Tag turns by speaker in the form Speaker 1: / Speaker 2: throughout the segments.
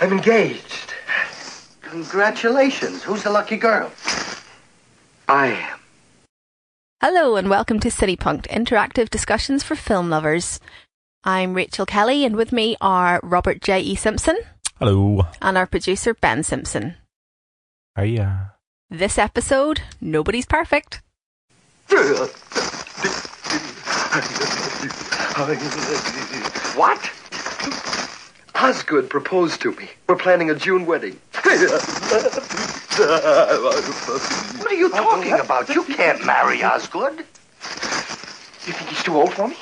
Speaker 1: I'm engaged.
Speaker 2: Congratulations. Who's the lucky girl?
Speaker 1: I am.
Speaker 3: Hello and welcome to CinePunked, interactive discussions for film lovers. I'm Rachel Kelly and with me are Robert J. E. Simpson
Speaker 4: Hello.
Speaker 3: and our producer Ben Simpson.
Speaker 4: Hiya.
Speaker 3: This episode, nobody's perfect.
Speaker 1: What? Osgood proposed to me. We're planning a June wedding.
Speaker 2: What are you talking about? You can't marry Osgood.
Speaker 1: You think he's too old for me?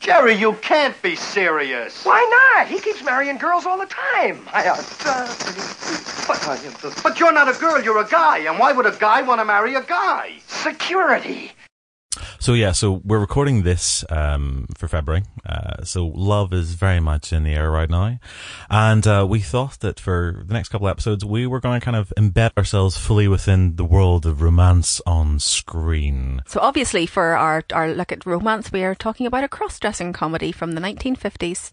Speaker 2: Jerry, you can't be serious.
Speaker 1: Why not? He keeps marrying girls all the time. I, uh, but, uh,
Speaker 2: But you're not a girl, you're a guy. And why would a guy want to marry a guy?
Speaker 1: security.
Speaker 4: So yeah, so we're recording this um, for February. Uh, so love is very much in the air right now, and uh, we thought that for the next couple episodes we were going to kind of embed ourselves fully within the world of romance on screen.
Speaker 3: So obviously for our, our look at romance, we are talking about a cross-dressing comedy from the 1950s.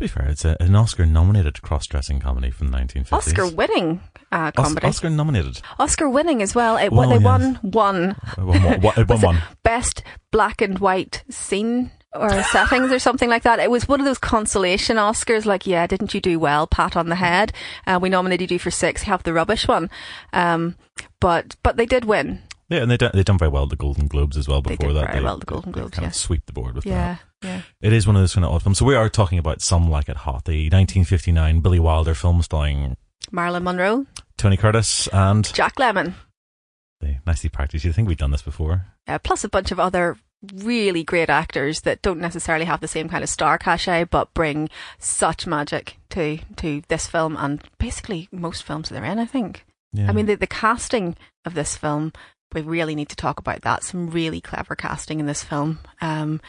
Speaker 4: Be fair, it's a, an Oscar-nominated cross-dressing comedy from the 1950s.
Speaker 3: Oscar-winning uh,
Speaker 4: Os-
Speaker 3: comedy.
Speaker 4: Oscar-nominated.
Speaker 3: Oscar-winning as well. It,
Speaker 4: Well,
Speaker 3: they
Speaker 4: yes.
Speaker 3: won one.
Speaker 4: One, one, one,
Speaker 3: Was
Speaker 4: one,
Speaker 3: it best black and white scene or settings or something like that. It was one of those consolation Oscars, like, yeah, didn't you do well? Pat on the head. Uh, we nominated you for six. Have the rubbish one. Um, but but they did win.
Speaker 4: Yeah, and they done, they done very well at the Golden Globes as well. Before They
Speaker 3: did
Speaker 4: that,
Speaker 3: very well at the Golden
Speaker 4: they
Speaker 3: Globes,
Speaker 4: kind
Speaker 3: yeah.
Speaker 4: of sweep the board with that.
Speaker 3: Yeah.
Speaker 4: It is one of those kind of odd films. So we are talking about Some Like It Hot, the 1959 Billy Wilder film starring
Speaker 3: Marilyn Monroe,
Speaker 4: Tony Curtis and
Speaker 3: Jack Lemmon,
Speaker 4: the nicely practiced. You think we've done this before?
Speaker 3: uh, plus a bunch of other really great actors that don't necessarily have the same kind of star cachet, but bring such magic to to this film and basically most films that they're in. I think.
Speaker 4: Yeah.
Speaker 3: I mean, the, the casting of this film, we really need to talk about that. Some really clever casting in this film. Um,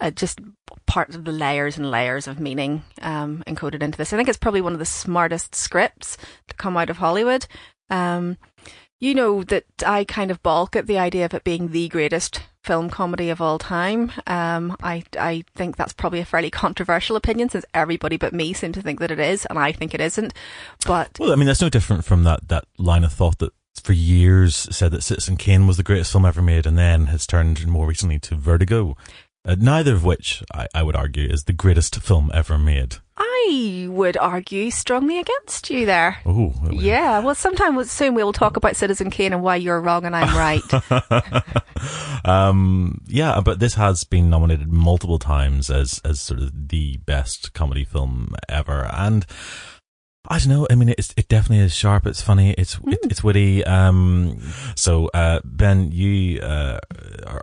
Speaker 3: uh, just part of the layers and layers of meaning um, encoded into this. I think it's probably one of the smartest scripts to come out of Hollywood. Um, you know that I kind of balk at the idea of it being the greatest film comedy of all time. Um, I I think that's probably a fairly controversial opinion since everybody but me seem to think that it is, and I think it isn't. But
Speaker 4: well, I mean, that's no different from that, that line of thought that for years said that Citizen Kane was the greatest film ever made and then has turned more recently to Vertigo. Uh, neither of which, I, I would argue, is the greatest film ever made.
Speaker 3: I would argue strongly against you there.
Speaker 4: Oh,
Speaker 3: Yeah, well, sometime soon we will talk about Citizen Kane and why you're wrong and I'm right.
Speaker 4: um, yeah, but this has been nominated multiple times as as sort of the best comedy film ever, and I don't know. I mean, it's it definitely is sharp. It's funny. It's it, it's witty. Um, so uh, Ben, you uh,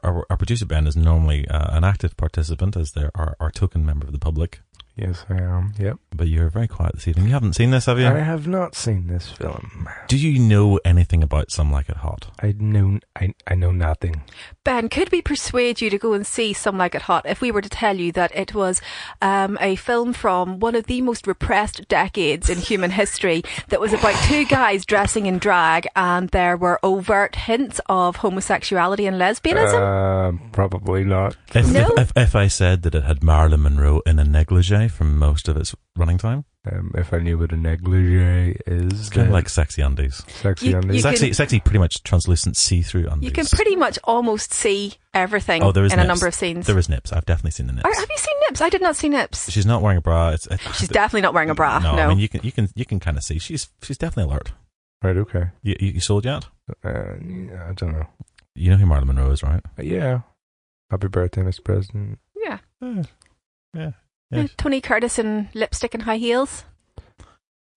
Speaker 4: our, our producer Ben is normally uh, an active participant as there are our token member of the public,
Speaker 5: Yes, I am. Yep.
Speaker 4: But you're very quiet this evening. You haven't seen this, have you?
Speaker 5: I have not seen this film.
Speaker 4: Do you know anything about Some Like It Hot?
Speaker 5: I know. I I know nothing.
Speaker 3: Ben, could we persuade you to go and see Some Like It Hot if we were to tell you that it was um, a film from one of the most repressed decades in human history that was about two guys dressing in drag and there were overt hints of homosexuality and lesbianism?
Speaker 5: Uh, probably not.
Speaker 4: If,
Speaker 3: No.
Speaker 4: if, if, if I said that it had Marilyn Monroe in a negligee from most of its running time,
Speaker 5: Um, if I knew what a negligee is,
Speaker 4: it's kind of like sexy undies.
Speaker 5: sexy
Speaker 3: You-
Speaker 5: undies.
Speaker 3: you
Speaker 4: Sexy,
Speaker 3: can-
Speaker 4: sexy, pretty much translucent see-through undies.
Speaker 3: you can pretty much almost see everything
Speaker 4: Oh, there is
Speaker 3: in a number of scenes.
Speaker 4: There is nips. I've definitely seen the nips.
Speaker 3: Are- have you seen Nips? I did not see Nips.
Speaker 4: She's not wearing a bra. It's, it,
Speaker 3: She's definitely not wearing a bra. No.
Speaker 4: I mean you can you can you can kind of see she's she's definitely alert.
Speaker 5: right. Okay.
Speaker 4: You, you, you sold yet?
Speaker 5: Uh, yeah, I don't know.
Speaker 4: You know who Marilyn Monroe is, right?
Speaker 5: Uh, yeah. Happy birthday, Mr. President.
Speaker 3: yeah.
Speaker 4: Yeah. Yeah.
Speaker 3: Yeah, Tony Curtis in lipstick and high heels.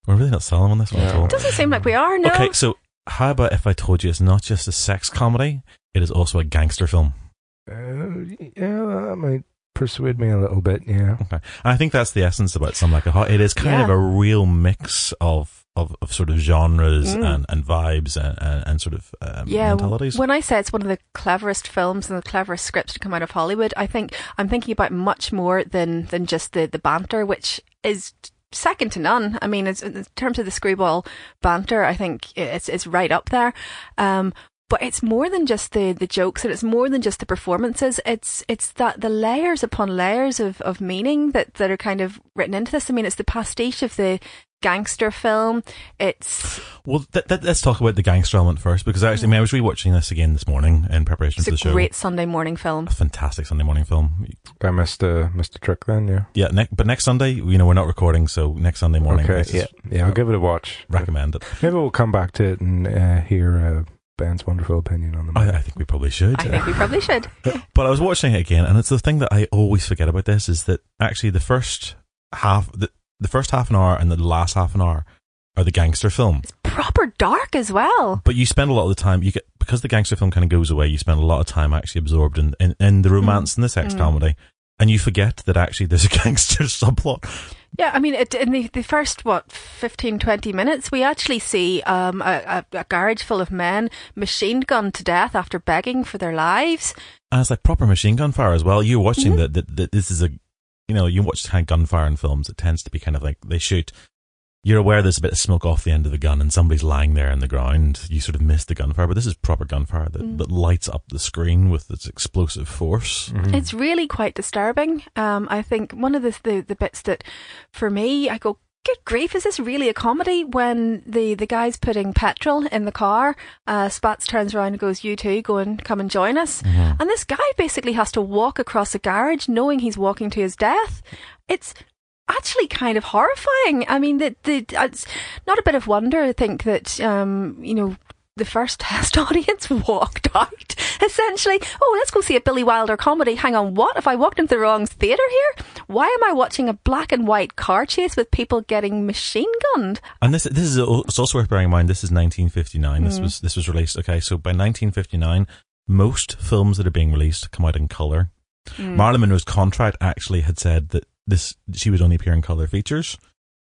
Speaker 4: We're really not selling on this one at
Speaker 5: No.
Speaker 4: all.
Speaker 3: Doesn't seem like we are, no.
Speaker 4: Okay, so how about if I told you it's not just a sex comedy, it is also a gangster film?
Speaker 5: Uh, yeah, that might persuade me a little bit. Yeah.
Speaker 4: Okay. I think that's the essence about Some Like It Hot. It is kind
Speaker 3: Yeah.
Speaker 4: of a real mix of, of, of sort of genres
Speaker 3: Mm.
Speaker 4: and, and vibes and, and, and sort of um,
Speaker 3: yeah,
Speaker 4: mentalities.
Speaker 3: when I say it's one of the cleverest films and the cleverest scripts to come out of Hollywood, I think I'm thinking about much more than than just the the banter, which is second to none. I mean, it's, in terms of the screwball banter, I think it's it's right up there. Um, but it's more than just the the jokes and it's more than just the performances it's it's that the layers upon layers of of meaning that that are kind of written into this i mean it's the pastiche of the gangster film. It's
Speaker 4: Well, th- th- let's talk about the gangster element first because actually, I, mean, I was rewatching this again this morning in preparation
Speaker 3: it's
Speaker 4: for the show.
Speaker 3: great Sunday morning film.
Speaker 4: A fantastic Sunday morning film.
Speaker 5: I missed uh, missed the trick then. Yeah.
Speaker 4: Yeah, ne- but next Sunday, you know, we're not recording, so next Sunday morning,
Speaker 5: okay. Yeah.
Speaker 4: just
Speaker 5: Yeah. I'll give it a watch.
Speaker 4: recommend it.
Speaker 5: Maybe we'll come back to it and uh, hear uh, Ben's wonderful opinion on them.
Speaker 4: I. I think we probably should.
Speaker 3: I think we probably should.
Speaker 4: But I was watching it again, and it's the thing that I always forget about this is that actually the first half, the, the first half an hour and the last half an hour are the gangster film.
Speaker 3: It's proper dark as well.
Speaker 4: But you spend a lot of the time, you get because the gangster film kind of goes away. You spend a lot of time actually absorbed in in, in the romance and the sex
Speaker 3: Mm.
Speaker 4: comedy, and you forget that actually there's a gangster subplot.
Speaker 3: Yeah, I mean, it, in the, the first, what, 15, 20 minutes, we actually see um, a, a, a garage full of men machine gunned to death after begging for their lives.
Speaker 4: And it's like proper machine gun fire as well. You're watching
Speaker 3: Mhm.
Speaker 4: that, that this is a, you know, you watch kind of gunfire in films. It tends to be kind of like they shoot. You're aware there's a bit of smoke off the end of the gun and somebody's lying there in the ground. You sort of miss the gunfire, but this is proper gunfire that,
Speaker 3: Mm.
Speaker 4: that lights up the screen with its explosive force.
Speaker 5: Mhm.
Speaker 3: It's really quite disturbing. Um, I think one of the, the the bits that, for me, I go, good grief, is this really a comedy? When the the guy's putting petrol in the car, uh, Spats turns around and goes, "You two, go and come and join us."
Speaker 4: Mhm.
Speaker 3: And this guy basically has to walk across a garage, knowing he's walking to his death. It's actually kind of horrifying. I mean, the, the, it's not a bit of wonder. I think that um, you know the first test audience walked out essentially. Oh, let's go see a Billy Wilder comedy. Hang on, what? If I walked into the wrong theatre here? Why am I watching a black and white car chase with people getting machine gunned?
Speaker 4: And this this is it's also worth bearing in mind. This is 1959. This
Speaker 3: Mm.
Speaker 4: was this was released. Okay, so by 1959, most films that are being released come out in color.
Speaker 3: Mm.
Speaker 4: Marilyn Monroe's contract actually had said that this she would only appear in color features,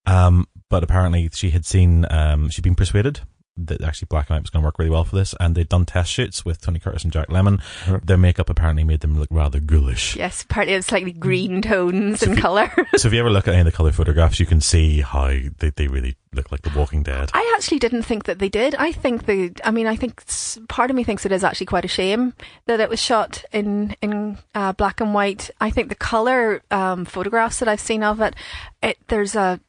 Speaker 4: um, but apparently she had seen um, she'd been persuaded that actually black and white was going to work really well for this, and they'd done test shoots with Tony Curtis and Jack Lemmon.
Speaker 5: Huh.
Speaker 4: Their makeup apparently made them look rather ghoulish.
Speaker 3: Yes, partly it's slightly green tones
Speaker 4: So
Speaker 3: in
Speaker 4: if you-
Speaker 3: colour.
Speaker 4: so if you ever look at any of the color photographs, you can see how they, they really look like The Walking Dead.
Speaker 3: I actually didn't think that they did. I think the. I mean, I think part of me thinks it is actually quite a shame that it was shot in in uh, black and white. I think the color um, photographs that I've seen of it, it there's a.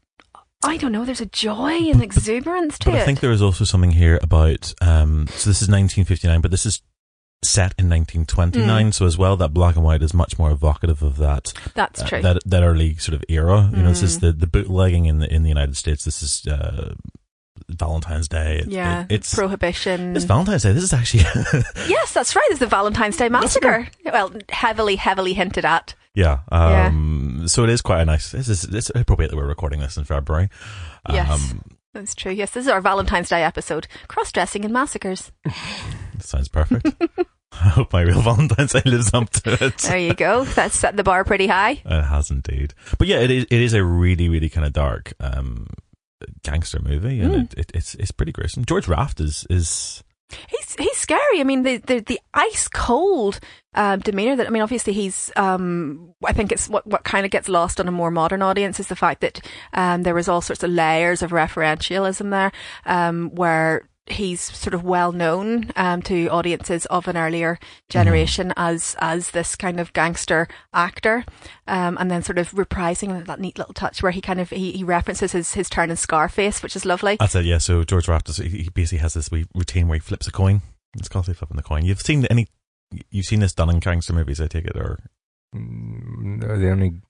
Speaker 3: I don't know. There's a joy and exuberance to
Speaker 4: But
Speaker 3: it.
Speaker 4: I think there is also something here about. Um, so this is 1959, but this is set in 1929.
Speaker 3: Mm.
Speaker 4: So as well, that black and white is much more evocative of that
Speaker 3: That's
Speaker 4: uh,
Speaker 3: true.
Speaker 4: that that early sort of era. You know, this is
Speaker 3: Mm.
Speaker 4: the the bootlegging in the in the United States. This is uh, Valentine's Day. It-
Speaker 3: yeah,
Speaker 4: it- it's
Speaker 3: prohibition.
Speaker 4: it's Valentine's Day. This is actually
Speaker 3: yes, that's right. It's the Valentine's Day massacre. well, heavily, heavily hinted at.
Speaker 4: yeah. Um, So it is quite a nice. This is it's appropriate that we're recording this in February.
Speaker 3: Yes.
Speaker 4: Um,
Speaker 3: That's true. Yes, this is our Valentine's Day episode: cross-dressing and massacres.
Speaker 4: sounds perfect. I hope my real Valentine's Day lives up to it.
Speaker 3: There you go. That's set the bar pretty high.
Speaker 4: It has indeed. But yeah, it is. It is a really, really kind of dark um, gangster movie, and
Speaker 3: Mm.
Speaker 4: it, it, it's it's pretty gruesome. George Raft is is
Speaker 3: He's he's scary. I mean, the the, the ice cold um, demeanor that I mean, obviously he's. Um, I think it's what what kind of gets lost on a more modern audience is the fact that um, there was all sorts of layers of referentialism there, um, where he's sort of well known um, to audiences of an earlier generation as as this kind of gangster actor, um, and then sort of reprising that neat little touch where he kind of he, he references his his turn in Scarface, which is lovely.
Speaker 4: that's it. Yeah. So George Raft he he basically has this routine where he flips a coin. It's called flipping the coin. You've seen any? You've seen this done in gangster movies, I take it, or
Speaker 5: Mm, the only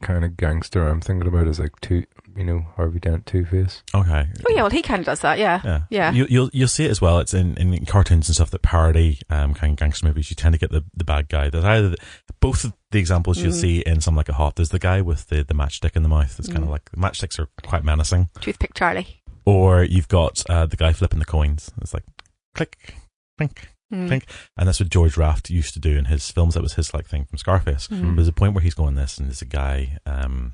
Speaker 5: kind of gangster I'm thinking about is like two, you know, Harvey Dent, Two Face.
Speaker 4: okay.
Speaker 3: Oh yeah, well he kind of does that, yeah.
Speaker 4: Yeah,
Speaker 3: Yeah.
Speaker 4: You, you'll you'll see it as well. It's in, in cartoons and stuff that parody um, kind of gangster movies. You tend to get the, the bad guy. There's either the, both of the examples you'll
Speaker 3: Mhm.
Speaker 4: see in Some Like It Hot. There's the guy with the, the matchstick in the mouth. It's kind of
Speaker 3: Mm.
Speaker 4: like matchsticks are quite menacing.
Speaker 3: Toothpick Charlie.
Speaker 4: Or you've got uh, the guy flipping the coins. It's like click, clink,
Speaker 3: Mm.
Speaker 4: clink, and that's what George Raft used to do in his films. That was his like thing from Scarface.
Speaker 3: Mm.
Speaker 4: There's a point where he's going this, and there's a guy um,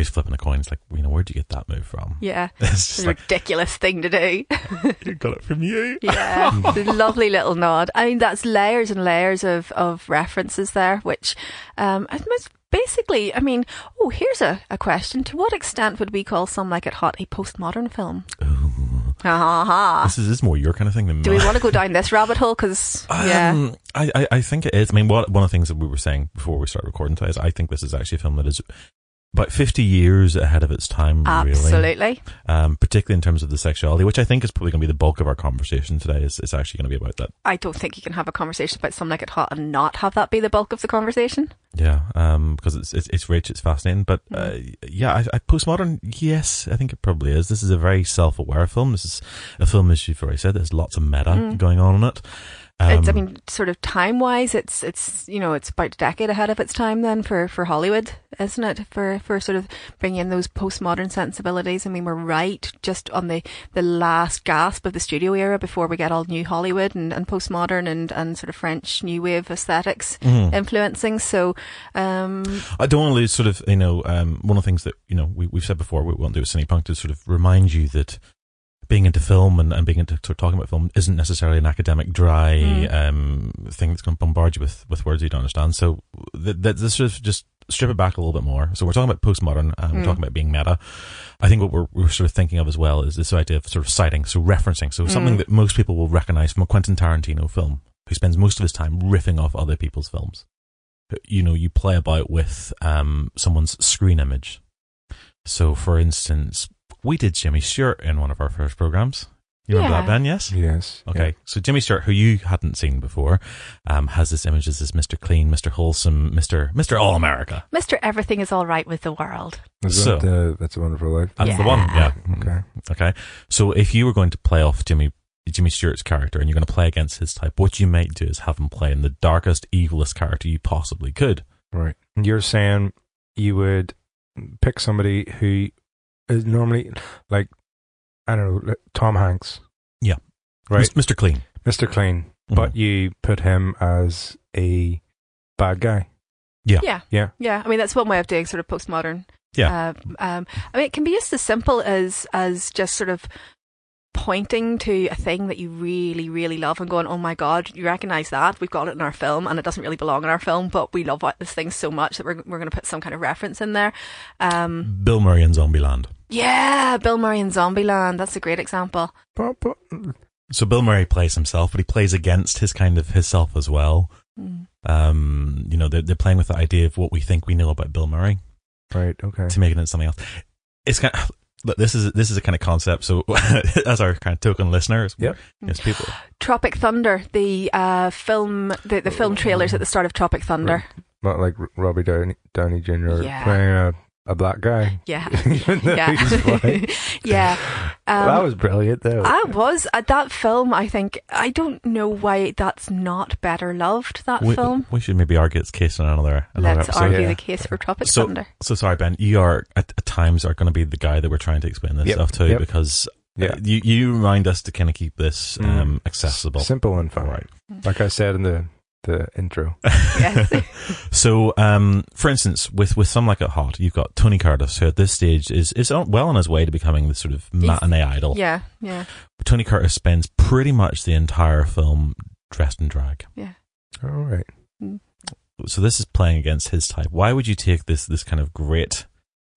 Speaker 4: who's flipping the coins. Like, you know, where'd you get that move from?
Speaker 3: Yeah,
Speaker 4: It's
Speaker 3: it's
Speaker 4: just
Speaker 3: a
Speaker 4: like
Speaker 3: ridiculous thing to do.
Speaker 4: you got it from you.
Speaker 3: yeah, lovely little nod. I mean, that's layers and layers of, of references there, which um, basically, I mean, oh, here's a, a question. To what extent would we call Some Like It Hot a postmodern film? Ha ha ha.
Speaker 4: This is, this is more your kind of thing than
Speaker 3: Do we want to go down this rabbit hole? Because, yeah.
Speaker 4: Um, I, I, I think it is. I mean, what, one of the things that we were saying before we started recording today is I think this is actually a film that is about 50 years ahead of its time, really.
Speaker 3: Absolutely.
Speaker 4: Um, particularly in terms of the sexuality, which I think is probably going to be the bulk of our conversation today, is, is actually going to be about that.
Speaker 3: I don't think you can have a conversation about Some Like It Hot and not have that be the bulk of the conversation.
Speaker 4: Yeah, um, because it's, it's, it's rich, it's fascinating. But, uh, yeah, I, I, postmodern, yes, I think it probably is. This is a very self-aware film. This is a film, as you've already said, there's lots of meta going on in it.
Speaker 3: It's, I
Speaker 4: Um,
Speaker 3: mean, sort of time wise, it's it's you know it's about a decade ahead of its time then for, for Hollywood, isn't it? For for sort of bringing in those postmodern sensibilities. I mean, we're right just on the, the last gasp of the studio era before we get all new Hollywood and, and postmodern and, and sort of French new wave aesthetics
Speaker 4: Mm-hmm.
Speaker 3: influencing. So, um,
Speaker 4: I don't want to lose sort of, you know, um, one of the things that, you know, we, we've said before, we won't do a Cine Punk to sort of remind you that being into film and, and being into sort of talking about film isn't necessarily an academic, dry
Speaker 3: Mm.
Speaker 4: um, thing that's going to bombard you with, with words you don't understand. So th- th- this sort of just strip it back a little bit more. So we're talking about postmodern, um, we're
Speaker 3: Mm.
Speaker 4: talking about being meta. I think what we're, we're sort of thinking of as well is this idea of sort of citing, so referencing. So something
Speaker 3: Mm.
Speaker 4: that most people will recognize from a Quentin Tarantino film, who spends most of his time riffing off other people's films you know, you play about with um, someone's screen image. So, for instance, we did Jimmy Stewart in one of our first programs. You remember
Speaker 3: Yeah.
Speaker 4: that, Ben? Yes.
Speaker 5: Yes.
Speaker 4: Okay, so Jimmy Stewart, who you hadn't seen before, um, has this image as this Mr. Clean, Mr. Wholesome, Mr. Mr. All America.
Speaker 3: Mr. Everything is all right with the world.
Speaker 5: Is
Speaker 4: So-
Speaker 5: that, uh, that's a wonderful life.
Speaker 4: That's the one. Yeah.
Speaker 5: Okay.
Speaker 4: Okay. So if you were going to play off Jimmy Jimmy Stewart's character and you're going to play against his type, what you might do is have him play in the darkest, evilest character you possibly could.
Speaker 5: Right. You're saying you would pick somebody who is normally like I don't know, Tom Hanks.
Speaker 4: Yeah.
Speaker 5: Right.
Speaker 4: Mr. Clean.
Speaker 5: Mr. Clean.
Speaker 4: Mhm.
Speaker 5: But you put him as a bad guy.
Speaker 4: Yeah.
Speaker 3: Yeah.
Speaker 5: Yeah.
Speaker 3: Yeah. I mean, that's one way of doing sort of postmodern.
Speaker 4: Yeah.
Speaker 3: Uh, um, I mean, it can be just as simple as as just sort of pointing to a thing that you really, really love and going, "Oh my god, you recognize that? We've got it in our film, and it doesn't really belong in our film, but we love this thing so much that we're we're going to put some kind of reference in there." Um,
Speaker 4: Bill Murray in Zombieland.
Speaker 3: Yeah, Bill Murray in Zombieland. That's a great example.
Speaker 5: But, but
Speaker 4: So Bill Murray plays himself, but he plays against his kind of his self as well.
Speaker 3: Mm.
Speaker 4: Um, you know, they're, they're playing with the idea of what we think we know about Bill Murray
Speaker 5: right, okay.
Speaker 4: to make it into something else. It's kind of, look, this is this is a kind of concept. So as our kind of token listeners,
Speaker 5: Yep.
Speaker 4: yes, people.
Speaker 3: Tropic Thunder, the uh, film, the, the film trailers at the start of Tropic Thunder.
Speaker 5: Not like Robbie Downey, Downey Jr.
Speaker 3: Yeah.
Speaker 5: playing a, a black guy.
Speaker 3: Yeah,
Speaker 5: Even though
Speaker 3: yeah,
Speaker 5: he's white.
Speaker 3: yeah. Um,
Speaker 5: that was brilliant, though.
Speaker 3: I was at that film. I think I don't know why that's not better loved. That
Speaker 4: We,
Speaker 3: film.
Speaker 4: we should maybe argue its case in another another
Speaker 3: Let's
Speaker 4: episode.
Speaker 3: argue
Speaker 5: Yeah.
Speaker 3: the case for Tropic
Speaker 4: So,
Speaker 3: Thunder.
Speaker 4: so sorry, Ben. You are at, at times are going to be the guy that we're trying to explain this
Speaker 5: Yep,
Speaker 4: stuff to
Speaker 5: yep.
Speaker 4: because uh,
Speaker 5: yeah.
Speaker 4: you you remind us to kind of keep this
Speaker 5: Mm.
Speaker 4: um, accessible.
Speaker 5: Simple and fun.
Speaker 4: Right.
Speaker 5: Like I said in the, the intro.
Speaker 3: Yes.
Speaker 4: so, um, for instance, with with some like it hot, you've got Tony Curtis, who at this stage is is well on his way to becoming the sort of matinee idol.
Speaker 3: yeah, yeah,
Speaker 4: Tony Curtis spends pretty much the entire film dressed in drag. Yeah.
Speaker 5: All right.
Speaker 4: So this is playing against his type. Why would you take this this kind of great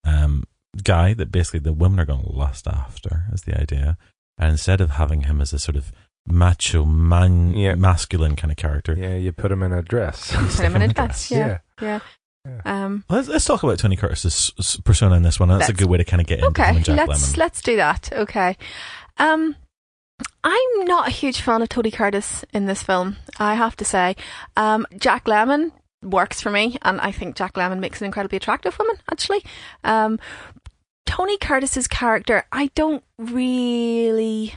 Speaker 4: um, guy that basically the women are going to lust after? Is the idea, and instead of having him as a sort of macho man,
Speaker 5: Yeah.
Speaker 4: masculine kind of character,
Speaker 5: Yeah, you put him in a dress.
Speaker 3: Put him in a dress. Yeah,
Speaker 5: yeah.
Speaker 3: yeah. Um,
Speaker 4: Let's, let's talk about Tony Curtis's persona in this one. That's a good way to kind of get into
Speaker 3: okay,
Speaker 4: Jack
Speaker 3: let's
Speaker 4: Lemmon.
Speaker 3: let's do that. Okay. Um, I'm not a huge fan of Tony Curtis in this film. I have to say, um, Jack Lemmon works for me, and I think Jack Lemmon makes an incredibly attractive woman. Actually, um, Tony Curtis's character, I don't really,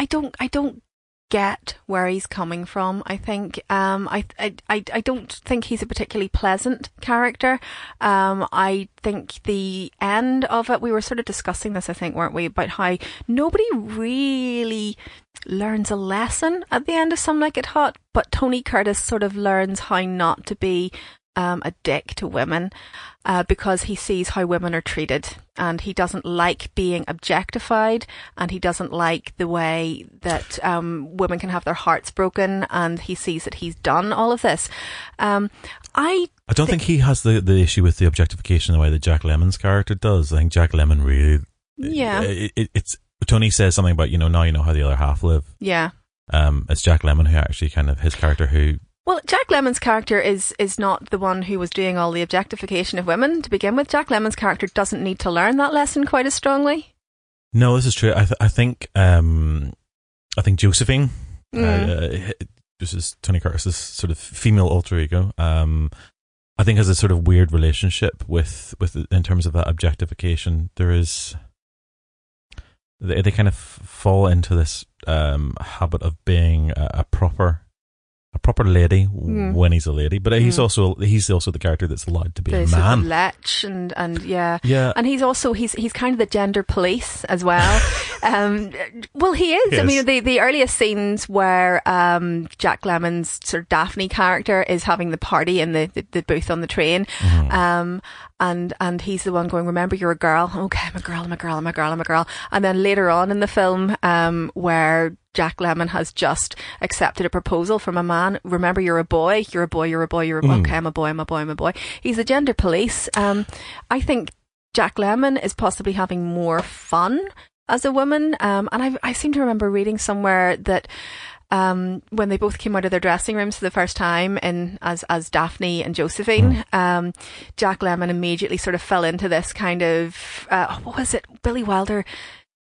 Speaker 3: I don't, I don't get where he's coming from. I think, um, I, I, I, don't think he's a particularly pleasant character. Um, I think the end of it, we were sort of discussing this, I think, weren't we, about how nobody really learns a lesson at the end of Some Like It Hot, but Tony Curtis sort of learns how not to be um, a dick to women uh, because he sees how women are treated and he doesn't like being objectified and he doesn't like the way that um, women can have their hearts broken and he sees that he's done all of this. Um, I
Speaker 4: I don't think he has the, the issue with the objectification the way that Jack Lemmon's character does. I think Jack Lemmon really,
Speaker 3: Yeah.
Speaker 4: it, it, it's Tony says something about you know now you know how the other half live.
Speaker 3: yeah.
Speaker 4: Um, it's Jack Lemmon who actually kind of his character who
Speaker 3: Well, Jack Lemmon's character is is not the one who was doing all the objectification of women to begin with. Jack Lemmon's character doesn't need to learn that lesson quite as strongly.
Speaker 4: No, this is true. I, th- I think um, I think Josephine,
Speaker 3: Mm.
Speaker 4: uh, this is Tony Curtis's sort of female alter ego. Um, I think has a sort of weird relationship with with in terms of that objectification. There is they they kind of fall into this um, habit of being a, a proper a proper lady
Speaker 3: Mm.
Speaker 4: when he's a lady, but he's
Speaker 3: Mm.
Speaker 4: also he's also the character that's allowed to be
Speaker 3: The
Speaker 4: a
Speaker 3: sort of
Speaker 4: man.
Speaker 3: lech and and yeah.
Speaker 4: yeah,
Speaker 3: And he's also he's he's kind of the gender police as well. um, well, he is. I mean, the the earliest scenes where um, Jack Lemmon's sort of Daphne character is having the party in the, the, the booth on the train,
Speaker 4: Mhm.
Speaker 3: um, and and he's the one going, "Remember, you're a girl. Okay, I'm a girl. I'm a girl. I'm a girl. I'm a girl." And then later on in the film, um, where Jack Lemmon has just accepted a proposal from a man. Remember, you're a boy. You're a boy. You're a boy. You're a boy.
Speaker 4: Mm.
Speaker 3: Okay, I'm a boy. I'm a boy. I'm a boy. He's a gender police. Um, I think Jack Lemmon is possibly having more fun as a woman. Um, and I, I seem to remember reading somewhere that um, when they both came out of their dressing rooms for the first time in as as Daphne and Josephine, um, Jack Lemmon immediately sort of fell into this kind of uh, what was it? Billy Wilder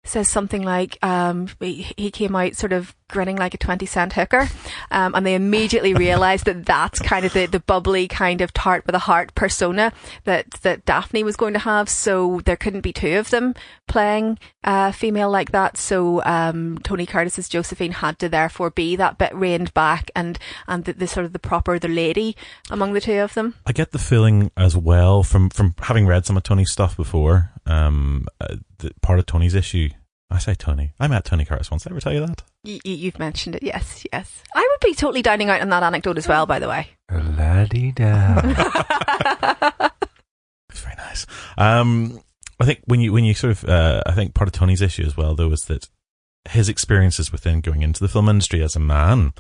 Speaker 3: says something like um, he, came out sort of grinning like a 20 cent hooker um, and they immediately realized that that's kind of the, the bubbly kind of tart with a heart persona that, that Daphne was going to have so there couldn't be two of them playing a female like that so um, Tony Curtis's Josephine had to therefore be that bit reined back and, and the, the sort of the proper the lady among the two of them
Speaker 4: I get the feeling as well from from having read some of Tony's stuff before. Um, uh, that part of Tony's issue. I say Tony. I met Tony Curtis once. Did I ever tell you that?
Speaker 3: y- y- you've mentioned it yes yes I would be totally dining out on that anecdote as well by the way
Speaker 5: La-di-da.
Speaker 4: It's very nice. Um, I think when you when you sort of, uh, I think part of Tony's issue as well, though, is that his experiences within going into the film industry as a man,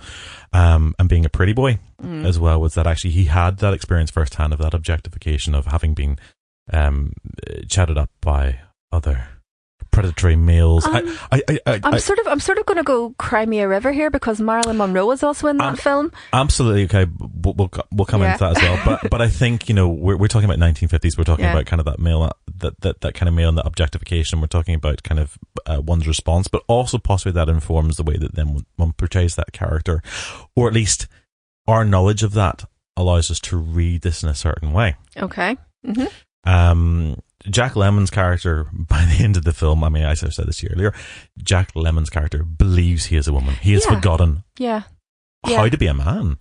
Speaker 4: um, and being a pretty boy
Speaker 3: Mm.
Speaker 4: as well, was that actually he had that experience firsthand of that objectification of having been um, chatted up by other predatory males.
Speaker 3: Um,
Speaker 4: I, I, I, I,
Speaker 3: I'm
Speaker 4: I-
Speaker 3: sort of I'm sort of going to go Crimea River here because Marilyn Monroe is also in that
Speaker 4: Um,
Speaker 3: film.
Speaker 4: Absolutely okay. We'll we'll, we'll come
Speaker 3: Yeah.
Speaker 4: into that as well. But but I think you know we're we're talking about 1950s. We're talking
Speaker 3: Yeah.
Speaker 4: about kind of that male that that that kind of male and that objectification. We're talking about kind of uh, one's response, but also possibly that informs the way that then one- portrays that character, or at least our knowledge of that allows us to read this in a certain way.
Speaker 3: Okay. hmm
Speaker 4: Um, Jack Lemmon's character, by the end of the film, I mean, I said this to earlier, Jack Lemmon's character believes he is a woman. He has
Speaker 3: Yeah.
Speaker 4: forgotten
Speaker 3: Yeah.
Speaker 4: how to be a man.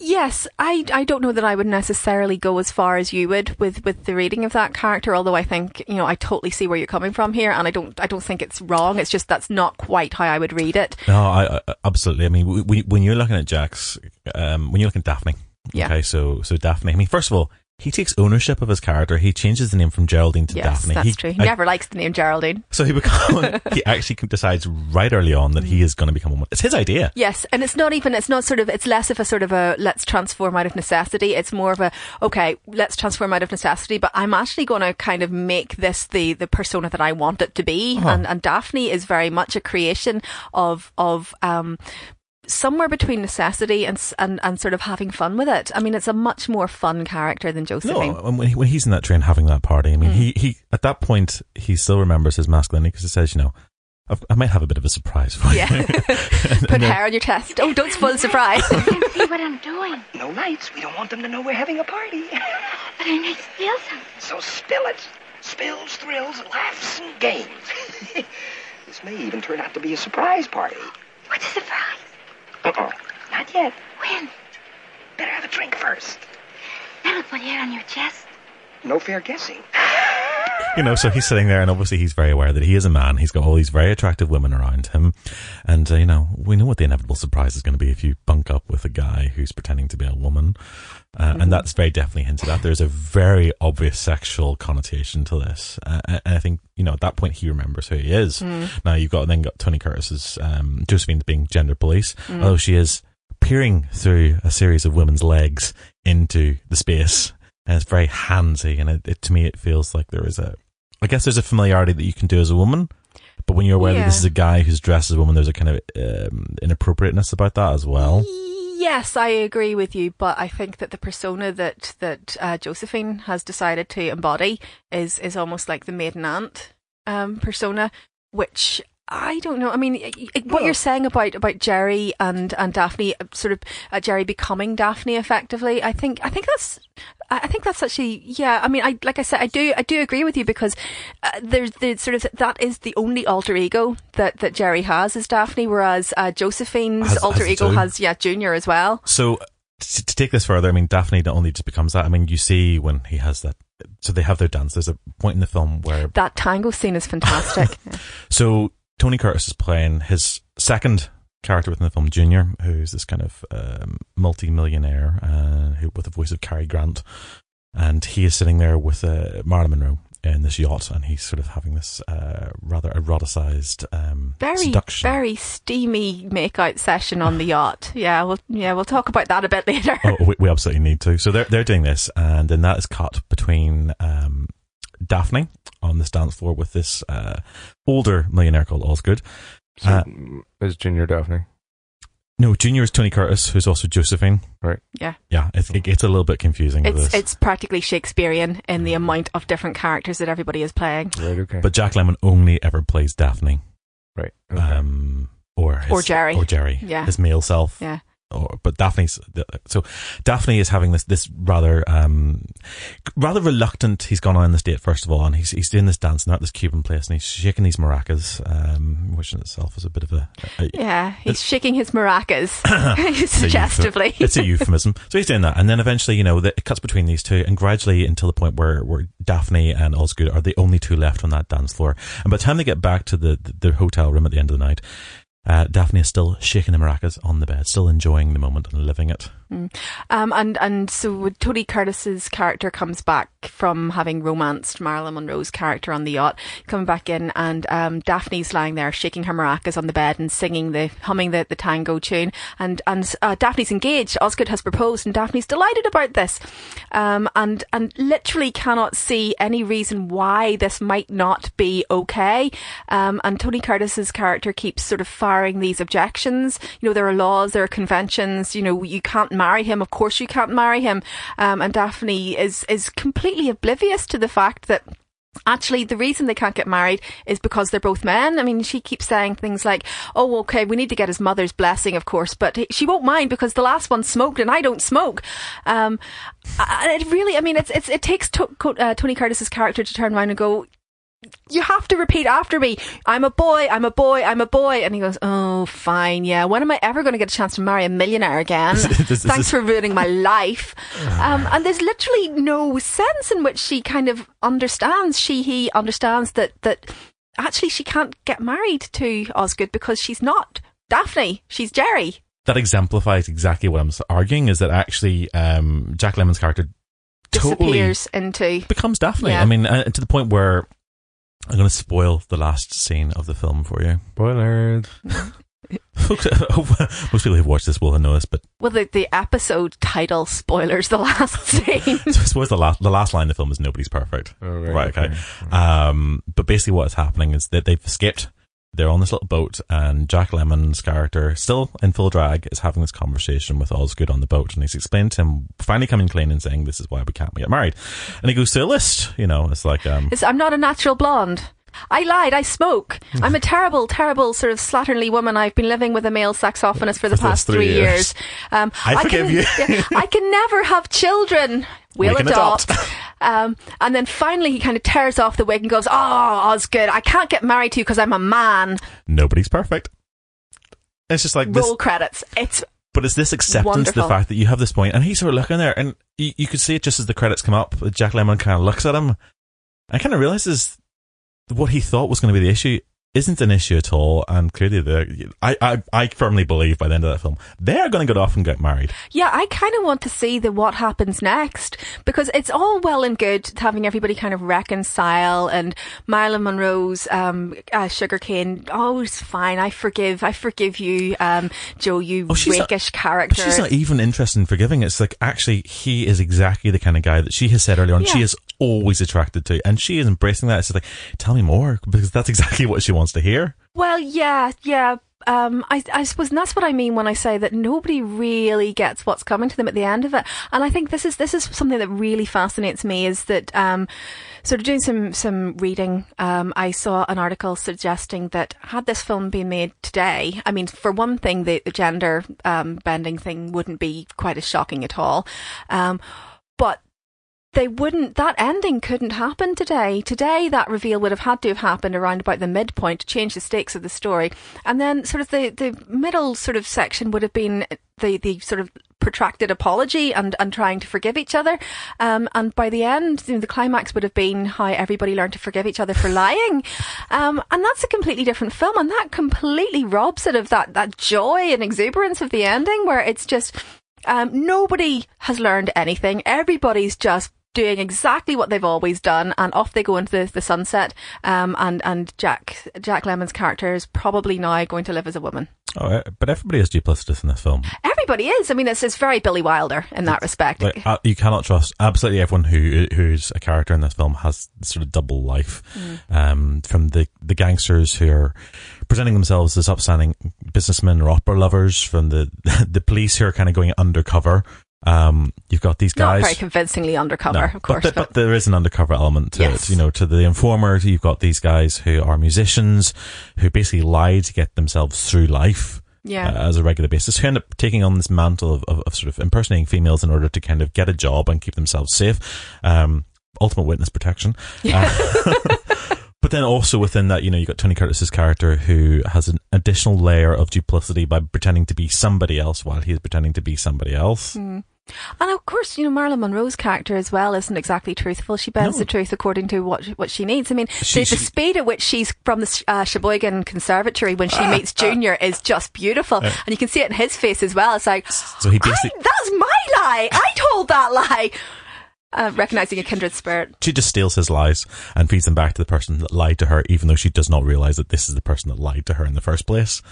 Speaker 3: Yes, I I don't know that I would necessarily go as far as you would with with the reading of that character. Although I think you know I totally see where you're coming from here, and I don't I don't think it's wrong. It's just that's not quite how I would read it.
Speaker 4: No, I, I absolutely. I mean, w- w- when you're looking at Jack's, um, when you're looking at Daphne,
Speaker 3: Yeah.
Speaker 4: okay, so so Daphne. I mean, first of all, he takes ownership of his character. He changes the name from Geraldine to
Speaker 3: yes,
Speaker 4: Daphne.
Speaker 3: that's
Speaker 4: he,
Speaker 3: true. He
Speaker 4: I-
Speaker 3: never likes the name Geraldine.
Speaker 4: so he become, he actually decides right early on that
Speaker 3: Mm.
Speaker 4: he is going to become a woman. It's his idea.
Speaker 3: Yes, and it's not even, it's not sort of, it's less of a sort of a let's transform out of necessity. It's more of a, okay, let's transform out of necessity, but I'm actually going to kind of make this the, the persona that I want it to be.
Speaker 4: Uh-huh.
Speaker 3: And, and Daphne is very much a creation of, of, um, somewhere between necessity and, and and sort of having fun with it. I mean, it's a much more fun character than Josephine.
Speaker 4: No, when, he, when he's in that train having that party, I mean,
Speaker 3: Mm.
Speaker 4: he, he at that point he still remembers his masculinity because he says, you know, I've, I might have a bit of a surprise for you.
Speaker 3: Yeah.
Speaker 4: And-
Speaker 3: Put
Speaker 4: and then-
Speaker 3: hair on your chest. Oh, don't spoil the surprise.
Speaker 6: see what I'm doing.
Speaker 1: No lights. We don't want them to know we're having a party.
Speaker 6: But I might spill some.
Speaker 1: so spill it. Spills, thrills, laughs, and games. this may even turn out to be a surprise party.
Speaker 6: What's a surprise?
Speaker 1: Uh-oh. Not yet.
Speaker 6: When?
Speaker 1: Better have a drink first.
Speaker 6: That'll put hair on your chest.
Speaker 1: No fair guessing.
Speaker 4: you know, so he's sitting there, and obviously he's very aware that he is a man. He's got all these very attractive women around him, and uh, you know, we know what the inevitable surprise is going to be if you bunk up with a guy who's pretending to be a woman, uh, and that's very definitely hinted at. There's a very obvious sexual connotation to this, uh, and I think you know at that point he remembers who he is. Now you've got then got Tony Curtis's um, Josephine being gender police, although she is peering through a series of women's legs into the space. And it's very handsy and it, it to me it feels like there is a i guess there's a familiarity that you can do as a woman but when you're aware that this is a guy who's dressed as a woman there's a kind of um, inappropriateness about that as well.
Speaker 3: Yes, I agree with you, but I think that the persona that that uh, Josephine has decided to embody is is almost like the maiden aunt um, persona, which I don't know. I mean, what you're saying about about Jerry and and Daphne, uh, sort of uh, Jerry becoming Daphne effectively. I think I think that's. I think that's actually, yeah. I mean, I like I said, I do, I do agree with you because uh, there's the sort of that is the only alter ego that that Jerry has is Daphne, whereas uh, Josephine's
Speaker 4: Has-
Speaker 3: alter
Speaker 4: has
Speaker 3: ego has yeah Junior as well.
Speaker 4: So to, to take this further, I mean, Daphne not only just becomes that. I mean, you see when he has that. So they have their dance. There's a point in the film where
Speaker 3: That tango scene is fantastic.
Speaker 4: So Tony Curtis is playing his second character within the film, Junior, who's this kind of um, multi-millionaire uh, who, with the voice of Cary Grant, and he is sitting there with uh, Marilyn Monroe in this yacht, and he's sort of having this uh, rather eroticized um,
Speaker 3: very
Speaker 4: seduction.
Speaker 3: very steamy makeout session on the yacht. Yeah, we'll yeah we'll talk about that a bit later.
Speaker 4: oh, we, we absolutely need to. So they're they're doing this, and then that is cut between um, Daphne on this dance floor with this uh, older millionaire called Osgood.
Speaker 5: So,
Speaker 4: Uh,
Speaker 5: is Junior Daphne?
Speaker 4: No, Junior is Tony Curtis, who's also Josephine.
Speaker 5: Right.
Speaker 3: Yeah.
Speaker 4: Yeah, it, it gets a little bit confusing
Speaker 3: It's
Speaker 4: this.
Speaker 3: it's practically Shakespearean in the amount of different characters that everybody is playing.
Speaker 5: Right. Okay.
Speaker 4: But Jack Lemmon only ever plays Daphne,
Speaker 5: right. Okay.
Speaker 4: um, or his,
Speaker 3: Or Jerry.
Speaker 4: or Jerry,
Speaker 3: Yeah.
Speaker 4: his male self.
Speaker 3: Yeah.
Speaker 4: Or, but Daphne's so Daphne is having this this rather um rather reluctant. He's gone on this date first of all, and he's he's doing this dance now at this Cuban place, and he's shaking these maracas, um, which in itself is a bit of a, a
Speaker 3: Yeah, he's shaking his maracas
Speaker 4: It's a
Speaker 3: suggestively.
Speaker 4: It's a euphemism. So he's doing that, and then eventually, you know, the, it cuts between these two, and gradually until the point where where Daphne and Osgood are the only two left on that dance floor. And by the time they get back to the the, the hotel room at the end of the night, uh, Daphne is still shaking the maracas on the bed, still enjoying the moment and living it.
Speaker 3: Um, and and so Tony Curtis's character comes back from having romanced Marilyn Monroe's character on the yacht, coming back in, and um, Daphne's lying there shaking her maracas on the bed and singing the humming the, the tango tune, and and uh, Daphne's engaged. Osgood has proposed, and Daphne's delighted about this, um, and and literally cannot see any reason why this might not be okay. Um, and Tony Curtis's character keeps sort of firing these objections. You know, there are laws, there are conventions. You know, you can't marry him. Of course, you can't marry him. Um, and Daphne is is completely oblivious to the fact that. Actually, the reason they can't get married is because they're both men. I mean, she keeps saying things like, "Oh, okay, we need to get his mother's blessing, of course," but she won't mind because the last one smoked and I don't smoke. Um, and it really, I mean, it's, it's it takes to, uh, Tony Curtis's character to turn around and go, you have to repeat after me. I'm a boy, I'm a boy, I'm a boy. And he goes, Oh, fine, yeah. When am I ever going to get a chance to marry a millionaire again?
Speaker 4: This- this
Speaker 3: Thanks
Speaker 4: is-
Speaker 3: for ruining my life. Um, and there's literally no sense in which she kind of understands, she, he understands that, that actually she can't get married to Osgood because she's not Daphne, she's Jerry.
Speaker 4: That exemplifies exactly what I'm arguing is that actually um, Jack Lemmon's character totally
Speaker 3: Disappears into.
Speaker 4: becomes Daphne.
Speaker 3: Yeah.
Speaker 4: I mean, uh, to the point where I'm going to spoil the last scene of the film for you.
Speaker 5: Spoilers.
Speaker 4: Folks, most people who've watched this will know this, but
Speaker 3: Well, the, the episode title spoilers the last scene.
Speaker 4: so I suppose the last the last line of the film is "Nobody's perfect."
Speaker 5: Oh,
Speaker 4: Right, okay. Um, but basically, what is happening is that they've escaped. They're on this little boat, and Jack Lemmon's character, still in full drag, is having this conversation with Osgood on the boat, and he's explained to him, finally coming clean and saying, "This is why we can't get married." And he goes to a list. You know, it's like, um,
Speaker 3: It's, I'm not a natural blonde. I lied. I smoke. I'm a terrible, terrible sort of slatternly woman. I've been living with a male saxophonist for the
Speaker 4: For
Speaker 3: past
Speaker 4: three
Speaker 3: three
Speaker 4: years.
Speaker 3: years. Um,
Speaker 4: I forgive
Speaker 3: can,
Speaker 4: you.
Speaker 3: yeah, I can never have children. We'll
Speaker 4: We
Speaker 3: adopt.
Speaker 4: adopt.
Speaker 3: Um, and then finally, he kind of tears off the wig and goes, "Oh, Osgood, I can't get married to you because I'm a man."
Speaker 4: nobody's perfect. It's just like this,
Speaker 3: Roll credits. It's
Speaker 4: but it's this acceptance of the fact that you have this point, and he's sort of looking there, and you, you could see it just as the credits come up. Jack Lemmon kind of looks at him, and kind of realizes what he thought was going to be the issue isn't an issue at all, and clearly the I, I I firmly believe by the end of that film they are going to get off and get married.
Speaker 3: Yeah, I kind of want to see the what happens next because it's all well and good having everybody kind of reconcile and Marilyn Monroe's um, uh, sugarcane. Oh, it's fine. I forgive. I forgive you, um, Joe. You
Speaker 4: Oh, not-
Speaker 3: rakish
Speaker 4: But
Speaker 3: character.
Speaker 4: she's not even interested in forgiving. It's like actually he is exactly the kind of guy that she has said earlier on. She is always attracted to, and she is embracing that. It's just like tell me more because that's exactly what she wants to hear.
Speaker 3: Well, yeah, yeah. um, I, I suppose that's what I mean when I say that nobody really gets what's coming to them at the end of it. And I think this is this is something that really fascinates me is that um, sort of doing some some reading, um, I saw an article suggesting that had this film been made today, I mean, for one thing, the, the gender um, bending thing wouldn't be quite as shocking at all. They wouldn't that ending couldn't happen today. Today that reveal would have had to have happened around about the midpoint to change the stakes of the story. And then sort of the the middle sort of section would have been the the sort of protracted apology and and trying to forgive each other. Um, and by the end you know, the climax would have been how everybody learned to forgive each other for lying. Um, and that's a completely different film and that completely robs it of that that joy and exuberance of the ending where it's just um, nobody has learned anything. Everybody's just doing exactly what they've always done, and off they go into the, the sunset. Um, and and Jack Jack Lemmon's character is probably now going to live as a woman.
Speaker 4: Oh, uh, but everybody is duplicitous in this film.
Speaker 3: Everybody is. I mean, it's it's very Billy Wilder in that respect.
Speaker 4: Like, uh, you cannot trust absolutely everyone who who's a character in this film has sort of double life. Um, from the the gangsters who are presenting themselves as upstanding businessmen or opera lovers, from the the police who are kind of going undercover. Um, you've got these guys.
Speaker 3: Not very convincingly undercover,
Speaker 4: No,
Speaker 3: of course.
Speaker 4: but, the- but there is an undercover element to
Speaker 3: Yes.
Speaker 4: it. You know, to the informer, you've got these guys who are musicians who basically lie to get themselves through life.
Speaker 3: Yeah.
Speaker 4: uh, as a regular basis, who end up taking on this mantle of, of, of sort of impersonating females in order to kind of get a job and keep themselves safe. Um, ultimate witness protection. Uh, but then also within that, you know, you got Tony Curtis's character who has an additional layer of duplicity by pretending to be somebody else while he is pretending to be somebody else.
Speaker 3: Hmm. And of course, you know, Marilyn Monroe's character as well isn't exactly truthful. She bends
Speaker 4: No.
Speaker 3: the truth according to what what she needs. I mean,
Speaker 4: She-
Speaker 3: the,
Speaker 4: she-
Speaker 3: the speed at which she's from the uh, Sheboygan Conservatory when she meets Junior is just beautiful, and you can see it in his face as well. It's like,
Speaker 4: So he basically
Speaker 3: that's my lie. I told that lie. Uh, recognizing a kindred spirit.
Speaker 4: she just steals his lies and feeds them back to the person that lied to her, even though she does not realize that this is the person that lied to her in the first place.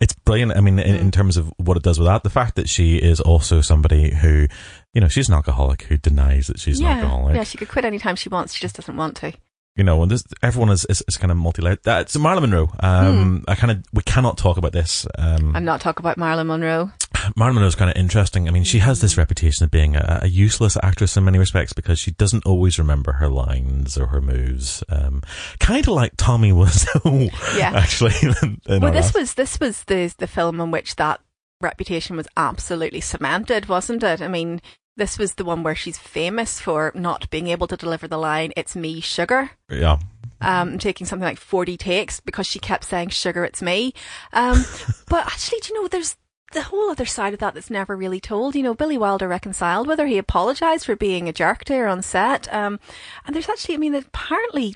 Speaker 4: It's brilliant. I mean, in,
Speaker 3: Mm.
Speaker 4: in terms of what it does with that, the fact that she is also somebody who, you know, she's an alcoholic who denies that she's an alcoholic.
Speaker 3: yeah. She could quit anytime she wants. She just doesn't want to.
Speaker 4: you know, and this, everyone is, is, is kind of multi-layered. That's Marilyn Monroe. Um, I kind of, we cannot talk about this. Um,
Speaker 3: And not talk about Marilyn Monroe.
Speaker 4: Marilyn Monroe is kind of interesting. I mean, she has this reputation of being a, a useless actress in many respects because she doesn't always remember her lines or her moves. Um, kind of like Tommy Wiseau.
Speaker 3: Yeah.
Speaker 4: actually.
Speaker 3: Well, this
Speaker 4: last-
Speaker 3: was this was the the film in which that reputation was absolutely cemented, wasn't it? I mean, this was the one where she's famous for not being able to deliver the line "It's me, sugar."
Speaker 4: yeah.
Speaker 3: Um, taking something like forty takes because she kept saying "sugar, it's me." Um, but actually, do you know, there's the whole other side of that that's never really told. You know, Billy Wilder reconciled whether. He apologized for being a jerk to her on set. Um, and there's actually, I mean, apparently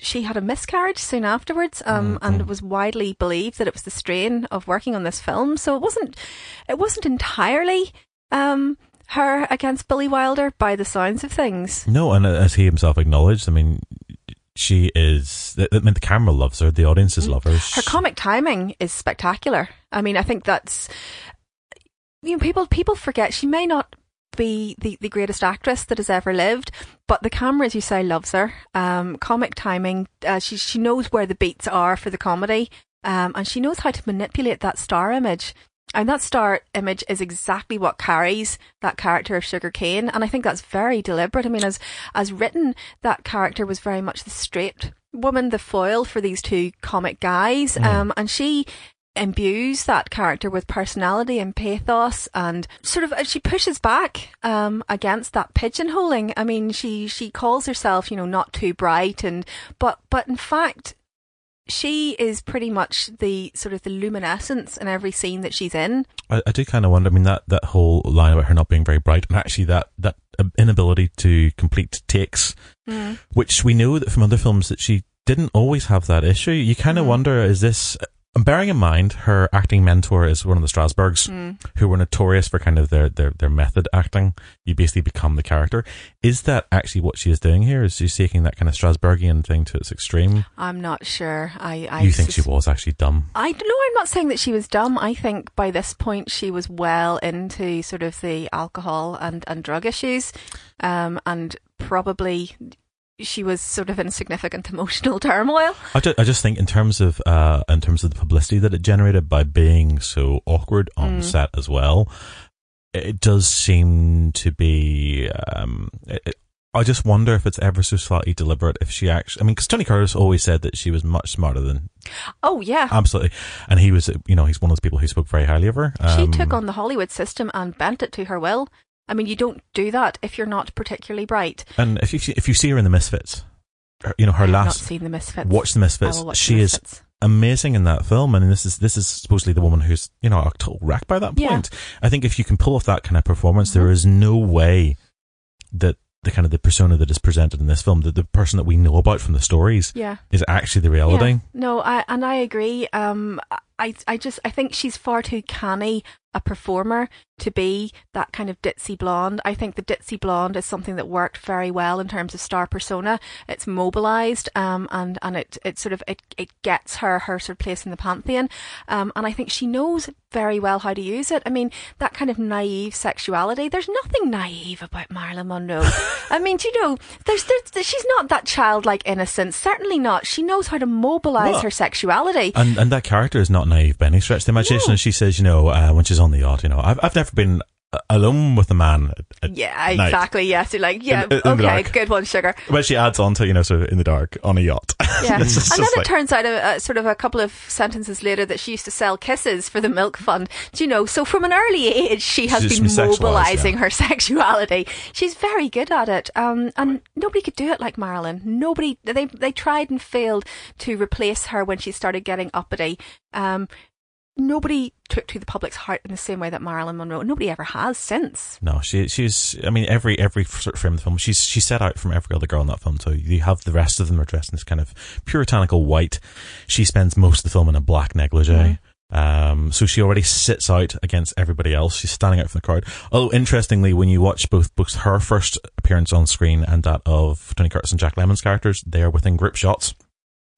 Speaker 3: she had a miscarriage soon afterwards, um, and it was widely believed that it was the strain of working on this film. So it wasn't, it wasn't entirely um, her against Billy Wilder by the sounds of things.
Speaker 4: No, and as he himself acknowledged, I mean, she is, I mean, the camera loves her, the audiences love her.
Speaker 3: Her comic timing is spectacular. I mean, I think that's you know people people forget she may not be the, the greatest actress that has ever lived, but the camera, as you say, loves her. Um, comic timing, uh, she she knows where the beats are for the comedy, um, and she knows how to manipulate that star image. And that star image is exactly what carries that character of Sugar Cane, and I think that's very deliberate. I mean, as as written, that character was very much the straight woman, the foil for these two comic guys, um, and she imbues that character with personality and pathos and sort of uh, she pushes back um against that pigeonholing. I mean she she calls herself you know not too bright and but but in fact she is pretty much the sort of the luminescence in every scene that she's in
Speaker 4: I, I do kind of wonder. I mean, that, that whole line about her not being very bright, and actually that that um, inability to complete takes, mm. which we know that from other films that she didn't always have that issue. You kind of mm. wonder: is this? And bearing in mind, her acting mentor is one of the Strasbergs, who were notorious for kind of their, their, their method acting. You basically become the character. Is that actually what she is doing here? Is she taking that kind of Strasbergian thing to its extreme?
Speaker 3: i'm not sure i i
Speaker 4: you think she was actually dumb?
Speaker 3: I know. I'm not saying that she was dumb. I think by this point she was well into sort of the alcohol and, and drug issues, um, and probably she was sort of in significant emotional turmoil.
Speaker 4: I just, I just think in terms of uh, in terms of the publicity that it generated by being so awkward on
Speaker 3: Mm.
Speaker 4: set as well, it does seem to be. Um, it, I just wonder if it's ever so slightly deliberate. If she actually, I mean, because Tony Curtis always said that she was much smarter than
Speaker 3: Oh yeah.
Speaker 4: absolutely, and he was, you know, he's one of those people who spoke very highly of her.
Speaker 3: she
Speaker 4: Um,
Speaker 3: took on the Hollywood system and bent it to her will. I mean, you don't do that if you're not particularly bright.
Speaker 4: and if you see- if you see her in the Misfits, her- you know, her
Speaker 3: I've not
Speaker 4: last
Speaker 3: seen the Misfits.
Speaker 4: watch the Misfits.
Speaker 3: watch
Speaker 4: She
Speaker 3: the
Speaker 4: is amazing in that film, and this is this is supposedly the woman who's you know a total wreck by that
Speaker 3: Yeah.
Speaker 4: point. I think if you can pull off that kind of performance, there
Speaker 3: Mhm.
Speaker 4: is no way that the kind of the persona that is presented in this film, that the person that we know about from the stories,
Speaker 3: Yeah.
Speaker 4: is actually the reality.
Speaker 3: Yeah. No, I and I agree. Um, I I just I think she's far too canny a performer to be that kind of ditzy blonde. I think the ditzy blonde is something that worked very well in terms of star persona. It's mobilized, um, and and it it sort of it it gets her her sort of place in the pantheon. Um, and I think she knows very well how to use it. I mean, that kind of naive sexuality. There's nothing naive about Marilyn Monroe. I mean, do you know, there's, there's she's not that childlike innocence. Certainly not. She knows how to mobilize her sexuality.
Speaker 4: And and that character is not naive by any stretch of the imagination.
Speaker 3: No.
Speaker 4: And she says, you know, uh, when she's on the yacht, you know, I've I've never been uh, alone with a man.
Speaker 3: Yeah,
Speaker 4: night.
Speaker 3: exactly. Yes, you're like, yeah,
Speaker 4: In- in
Speaker 3: okay, good one, sugar.
Speaker 4: But she adds on to you know, sort of in the dark on a yacht.
Speaker 3: Yeah, and then
Speaker 4: just
Speaker 3: it turns out, a, a, sort of a couple of sentences later, that she used to sell kisses for the milk fund. Do you know? So from an early age, she has
Speaker 4: She's
Speaker 3: been mobilizing
Speaker 4: yeah.
Speaker 3: her sexuality. She's very good at it, um, and nobody could do it like Marilyn. Nobody. They they tried and failed to replace her when she started getting uppity. Um, nobody took to the public's heart in the same way that Marilyn Monroe. Nobody ever has since.
Speaker 4: No, she she's. I mean, every every sort of frame of the film, she's she's set out from every other girl in that film. So you have the rest of them are dressed in this kind of puritanical white. She spends most of the film in a black negligee.
Speaker 3: Mhm.
Speaker 4: Um, so she already sits out against everybody else. She's standing out from the crowd. Although interestingly, when you watch both books, her first appearance on screen and that of Tony Curtis and Jack Lemmon's characters, they are within group shots.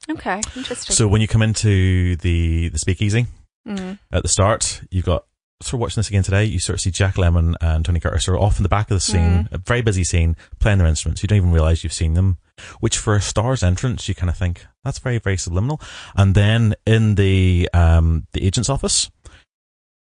Speaker 3: Okay, interesting.
Speaker 4: So when you come into the the speakeasy,
Speaker 3: Mm.
Speaker 4: at the start, you've got sort of watching this again today. You sort of see Jack Lemmon and Tony Curtis are off in the back of the scene, a very busy scene, playing their instruments. You don't even realize you've seen them. Which for a star's entrance, you kind of think that's very very subliminal. And then in the um the agent's office,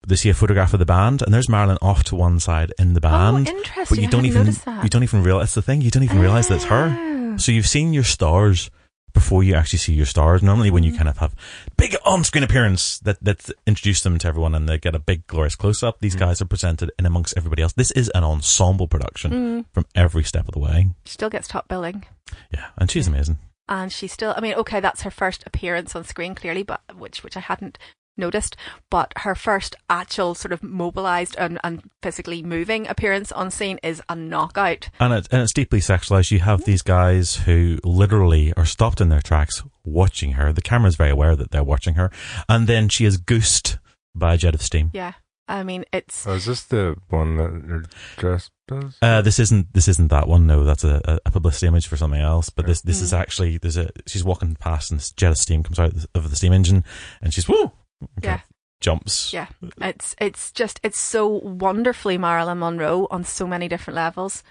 Speaker 4: they see a photograph of the band, and there's Marilyn off to one side in the band.
Speaker 3: oh, interesting.
Speaker 4: but you
Speaker 3: I
Speaker 4: don't even
Speaker 3: that.
Speaker 4: you don't even realize the thing. You don't even realize that it's her.
Speaker 3: Oh.
Speaker 4: So you've seen your stars before you actually see your stars. Normally, when you
Speaker 3: Mm.
Speaker 4: kind of have big on-screen appearance that that introduce them to everyone and they get a big glorious close-up, these guys are presented in amongst everybody else. This is an ensemble production
Speaker 3: Mm.
Speaker 4: from every step of the way.
Speaker 3: Still gets top billing.
Speaker 4: Yeah, and she's amazing.
Speaker 3: and she still i mean okay that's her first appearance on screen clearly but which which i hadn't noticed but her first actual sort of mobilized and, and physically moving appearance on scene is a knockout
Speaker 4: And, it, and it's deeply sexualized. You have these guys who literally are stopped in their tracks watching her. The camera's very aware that they're watching her. And then she is goosed by a jet of steam.
Speaker 3: yeah i mean it's
Speaker 5: Oh, is this the one that they're dressed as?
Speaker 4: Uh, this isn't this isn't that one. No, that's a, a publicity image for something else. But this this is
Speaker 3: Mm.
Speaker 4: actually there's a she's walking past and this jet of steam comes out of the steam engine and she's woo
Speaker 3: Yeah.
Speaker 4: jumps.
Speaker 3: yeah it's it's just it's so wonderfully marilyn monroe on so many different levels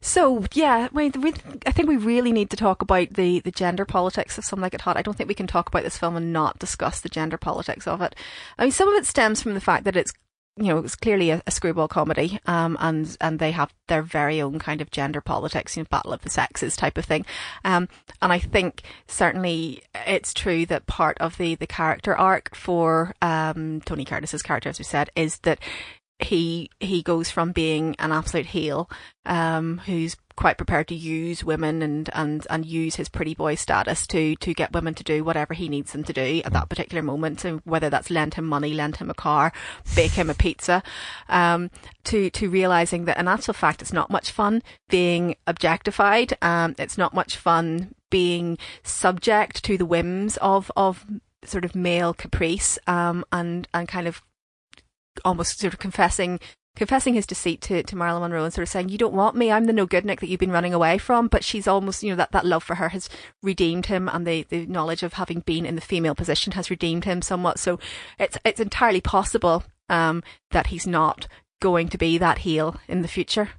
Speaker 3: so yeah, we, we, I think we really need to talk about the, the gender politics of Some Like It Hot. I don't think we can talk about this film and not discuss the gender politics of it. I mean, some of it stems from the fact that it's you know, it's clearly a, a screwball comedy, um, and and they have their very own kind of gender politics, you know, battle of the sexes type of thing. Um, and I think certainly it's true that part of the the character arc for um Tony Curtis's character, as we said, is that he he goes from being an absolute heel, um, who's quite prepared to use women and, and, and use his pretty boy status to, to get women to do whatever he needs them to do at that particular moment. So whether that's lend him money, lend him a car, bake him a pizza, um, to, to realizing that in actual fact, it's not much fun being objectified. Um, it's not much fun being subject to the whims of, of sort of male caprice, um, and, and kind of almost sort of confessing confessing his deceit to, to Marilyn Monroe and sort of saying, You don't want me, I'm the no good Nick that you've been running away from. But she's almost, you know, that, that love for her has redeemed him and the, the knowledge of having been in the female position has redeemed him somewhat. So it's it's entirely possible um, that he's not going to be that heel in the future.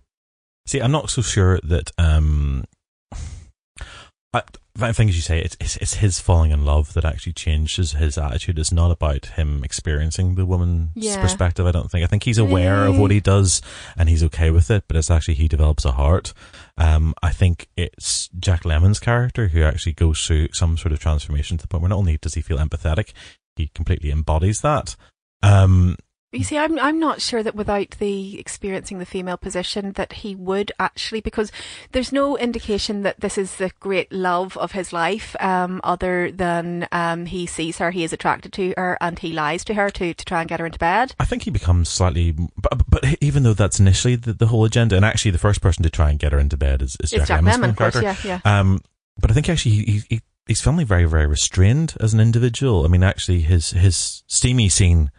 Speaker 4: See, I'm not so sure that. Um, I, I think, as you say, it's, it's it's his falling in love that actually changes his attitude. It's not about him experiencing the woman's
Speaker 3: Yeah.
Speaker 4: perspective. I don't think. I think he's aware of what he does and he's okay with it. But it's actually he develops a heart. Um, I think it's Jack Lemmon's character who actually goes through some sort of transformation to the point where not only does he feel empathetic, he completely embodies that. Um,
Speaker 3: You see, I'm I'm not sure that without the experiencing the female position that he would actually because there's no indication that this is the great love of his life, um, other than um, he sees her, he is attracted to her, and he lies to her to, to try and get her into bed.
Speaker 4: I think he becomes slightly, but, but even though that's initially the, the whole agenda, and actually the first person to try and get her into bed is, is Jack,
Speaker 3: Jack Lemmon, of course,
Speaker 4: character.
Speaker 3: yeah, yeah.
Speaker 4: Um, but I think actually he, he, he's family very, very restrained as an individual. I mean, actually his, his steamy scene,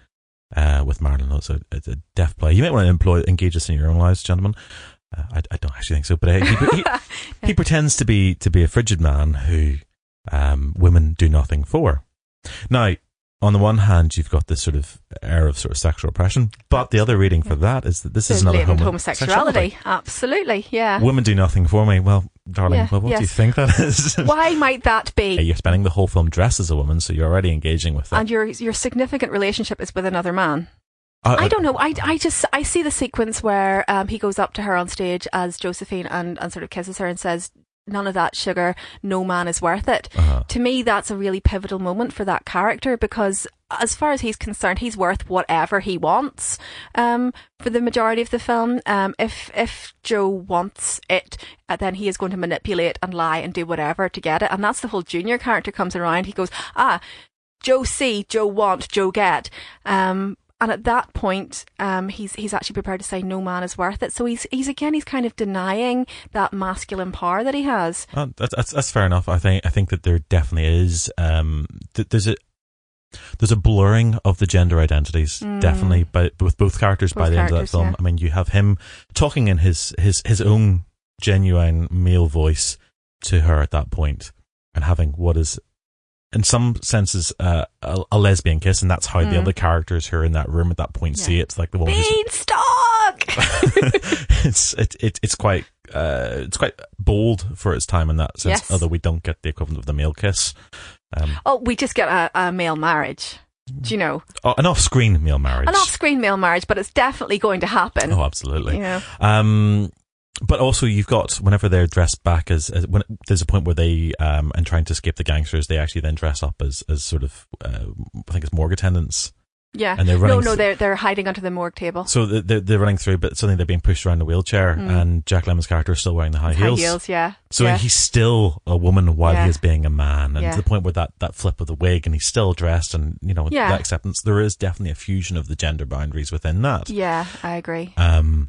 Speaker 4: uh, with Marilyn was a, it's a deaf play. You might want to employ, engage us in your own lives, gentlemen. Uh, I, I don't actually think so, but uh, he, he, he pretends to be, to be a frigid man who, um, women do nothing for. Now, on the one hand, you've got this sort of air of sort of sexual oppression, but the other reading for that is that this is
Speaker 3: The
Speaker 4: another
Speaker 3: latent
Speaker 4: homosexuality.
Speaker 3: homosexuality. Absolutely, yeah.
Speaker 4: Women do nothing for me. Well, darling,
Speaker 3: Yeah,
Speaker 4: well, what do you think that is?
Speaker 3: Why might that be?
Speaker 4: you're spending the whole film dressed as a woman, so you're already engaging with it.
Speaker 3: And your your significant relationship is with another man.
Speaker 4: I,
Speaker 3: I don't know. I, I just I see the sequence where um, he goes up to her on stage as Josephine and, and sort of kisses her and says, "None of that sugar. No man is worth it."
Speaker 4: Uh-huh.
Speaker 3: To me, that's a really pivotal moment for that character because, as far as he's concerned, he's worth whatever he wants. Um, for the majority of the film, um, if if Joe wants it, uh, then he is going to manipulate and lie and do whatever to get it, and that's the whole Junior character comes around. He goes, "Ah, Joe see, Joe want, Joe get." Um, and at that point, um, he's he's actually prepared to say no man is worth it. So he's he's again he's kind of denying that masculine power that he has.
Speaker 4: Uh, that's, that's that's fair enough. I think I think that there definitely is. Um, th- there's a there's a blurring of the gender identities, definitely, but with both characters by
Speaker 3: Mm. Both
Speaker 4: the end of that film.
Speaker 3: yeah.
Speaker 4: I mean, you have him talking in his his his own genuine male voice to her at that point, and having what is. In some senses, uh, a, a lesbian kiss, and that's how the
Speaker 3: Mm.
Speaker 4: other characters who are in that room at that point
Speaker 3: Yeah.
Speaker 4: see it. It's like the woman
Speaker 3: Beanstalk.
Speaker 4: it's it, it it's quite uh it's quite bold for its time in that sense.
Speaker 3: Yes.
Speaker 4: Although we don't get the equivalent of the male kiss, um,
Speaker 3: oh, we just get a, a male marriage. Do you know
Speaker 4: oh, an off-screen male marriage.
Speaker 3: an off-screen male marriage? But it's definitely going to happen.
Speaker 4: oh, absolutely.
Speaker 3: You know,
Speaker 4: Um, but also you've got whenever they're dressed back as, as when there's a point where they um and trying to escape the gangsters, they actually then dress up as as sort of uh, I think it's morgue attendants.
Speaker 3: yeah.
Speaker 4: And they're
Speaker 3: no,
Speaker 4: running
Speaker 3: no,
Speaker 4: th-
Speaker 3: they're they're hiding under the morgue table.
Speaker 4: So they're, they're running through, but suddenly they're being pushed around a wheelchair,
Speaker 3: Mm.
Speaker 4: and Jack Lemmon's character is still wearing the high
Speaker 3: High
Speaker 4: heels.
Speaker 3: heels, yeah.
Speaker 4: So
Speaker 3: yeah.
Speaker 4: he's still a woman while
Speaker 3: Yeah.
Speaker 4: he is being a man, and
Speaker 3: Yeah.
Speaker 4: to the point where that, that flip of the wig, and he's still dressed, and you know that acceptance. There is definitely a fusion of the gender boundaries within that.
Speaker 3: yeah, I agree.
Speaker 4: Um,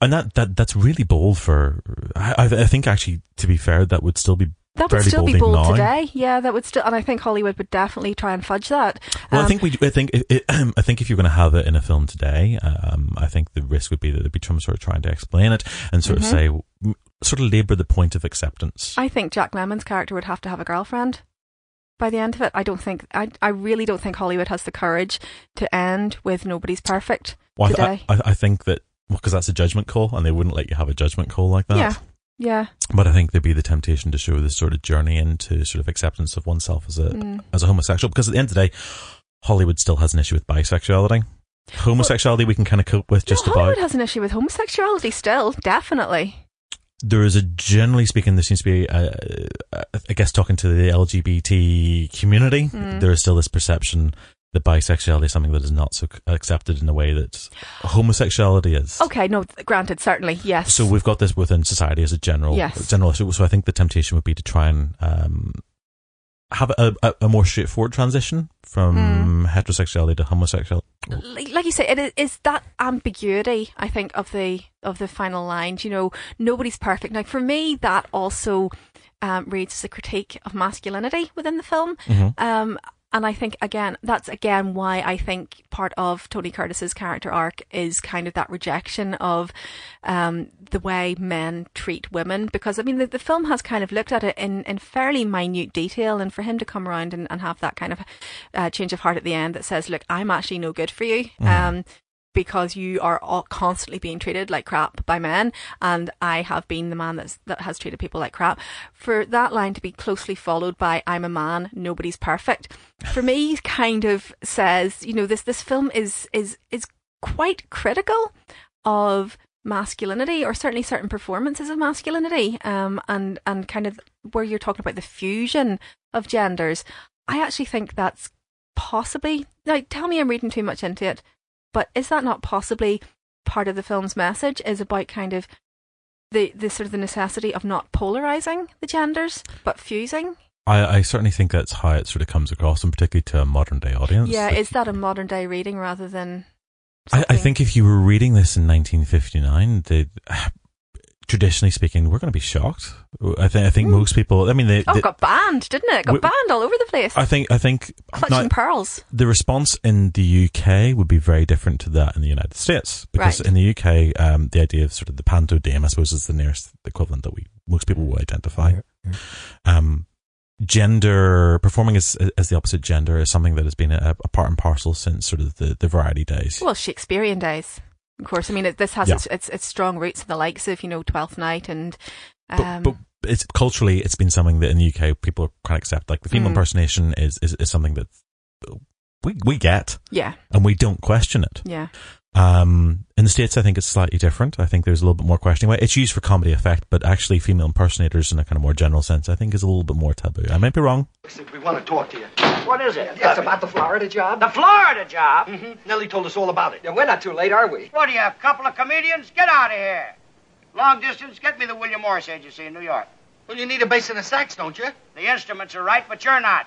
Speaker 4: and that, that that's really bold for. I, I I think actually, to be fair, that would still be.
Speaker 3: That would still be
Speaker 4: bold now.
Speaker 3: today. Yeah, that would still, and I think Hollywood would definitely try and fudge that.
Speaker 4: Well, I
Speaker 3: Um,
Speaker 4: think we. I think. It, it, I think if you're going to have it in a film today, um, I think the risk would be that there'd be some sort of trying to explain it and sort
Speaker 3: Mhm.
Speaker 4: of say, sort of labour the point of acceptance.
Speaker 3: I think Jack Lemmon's character would have to have a girlfriend by the end of it. I don't think I I really don't think Hollywood has the courage to end with nobody's perfect
Speaker 4: Well, I,
Speaker 3: today.
Speaker 4: I, I think that well, because that's a judgment call, and they wouldn't let you have a judgment call like that.
Speaker 3: yeah. Yeah.
Speaker 4: But I think there'd be the temptation to show this sort of journey into sort of acceptance of oneself as a
Speaker 3: Mm.
Speaker 4: as a homosexual, because at the end of the day, Hollywood still has an issue with bisexuality. Homosexuality we can kind of cope with just
Speaker 3: no,
Speaker 4: about.
Speaker 3: Hollywood has an issue with homosexuality still, definitely.
Speaker 4: there is a generally speaking, there seems to be, uh, I guess, talking to the LGBT community,
Speaker 3: Mm.
Speaker 4: there is still this perception that bisexuality is something that is not so accepted in the way that homosexuality is.
Speaker 3: Okay, no, granted, certainly, yes.
Speaker 4: So we've got this within society as a general,
Speaker 3: Yes.
Speaker 4: general issue. So I think the temptation would be to try and um, have a, a, a more straightforward transition from heterosexuality to homosexuality.
Speaker 3: like, like you say, it is, that ambiguity. I think of the of the final lines. You know, nobody's perfect. Now, for me, that also um, reads as a critique of masculinity within the film.
Speaker 4: Mhm.
Speaker 3: Um, and I think again, that's again why I think part of Tony Curtis's character arc is kind of that rejection of um, the way men treat women. Because I mean, the, the film has kind of looked at it in, in fairly minute detail, and for him to come around and, and have that kind of uh, change of heart at the end that says, "Look, I'm actually no good for you." Um, because you are constantly being treated like crap by men, and I have been the man that's, that has treated people like crap. For that line to be closely followed by "I'm a man, nobody's perfect," for me, kind of says, you know, this this film is is is quite critical of masculinity or certainly certain performances of masculinity um and and kind of where you're talking about the fusion of genders i actually think that's possibly like tell me i'm reading too much into it but is that not possibly part of the film's message is about kind of the the sort of the necessity of not polarizing the genders but fusing
Speaker 4: I, I certainly think that's how it sort of comes across, and particularly to a modern day audience.
Speaker 3: yeah is that a modern day reading rather than
Speaker 4: I, I think if you were reading this in 1959, they, traditionally speaking, we're going to be shocked. I think. I think most people. I mean, they.
Speaker 3: oh
Speaker 4: they-
Speaker 3: got banned didn't it it got
Speaker 4: We-
Speaker 3: banned all over the place
Speaker 4: I think. I think.
Speaker 3: clutching
Speaker 4: now,
Speaker 3: pearls
Speaker 4: the response in the UK would be very different to that in the United States because
Speaker 3: Right.
Speaker 4: in the UK, um, the idea of sort of the panto dame, I suppose, is the nearest equivalent that we most people will identify.
Speaker 5: Yeah, yeah.
Speaker 4: Um, gender performing as as the opposite gender is something that has been a, a part and parcel since sort of the, the variety days.
Speaker 3: Well, Shakespearean days, of course. I mean, it, this has
Speaker 4: Yeah.
Speaker 3: its, its its strong roots in the likes of you know Twelfth Night and
Speaker 4: but,
Speaker 3: um,
Speaker 4: but it's culturally it's been something that in the UK people quite accept. Like the female
Speaker 3: Mm.
Speaker 4: impersonation is, is is something that we we get
Speaker 3: yeah,
Speaker 4: and we don't question it.
Speaker 3: yeah,
Speaker 4: Um, in the states, I think it's slightly different. I think there's a little bit more questioning. It's used for comedy effect, but actually, female impersonators, in a kind of more general sense, I think is a little bit more taboo. I might be wrong.
Speaker 2: We want to talk to you.
Speaker 1: What is it? It's about the Florida job.
Speaker 7: The Florida job?
Speaker 2: Mm-hmm. Nellie told us all about it.
Speaker 1: Yeah, we're not too late, are we?
Speaker 7: What do you, have, a couple of comedians? Get out of here. Long distance, get me the William Morris Agency in New York.
Speaker 2: Well, you need a bass and a sax, don't you?
Speaker 7: The instruments are right, but you're not.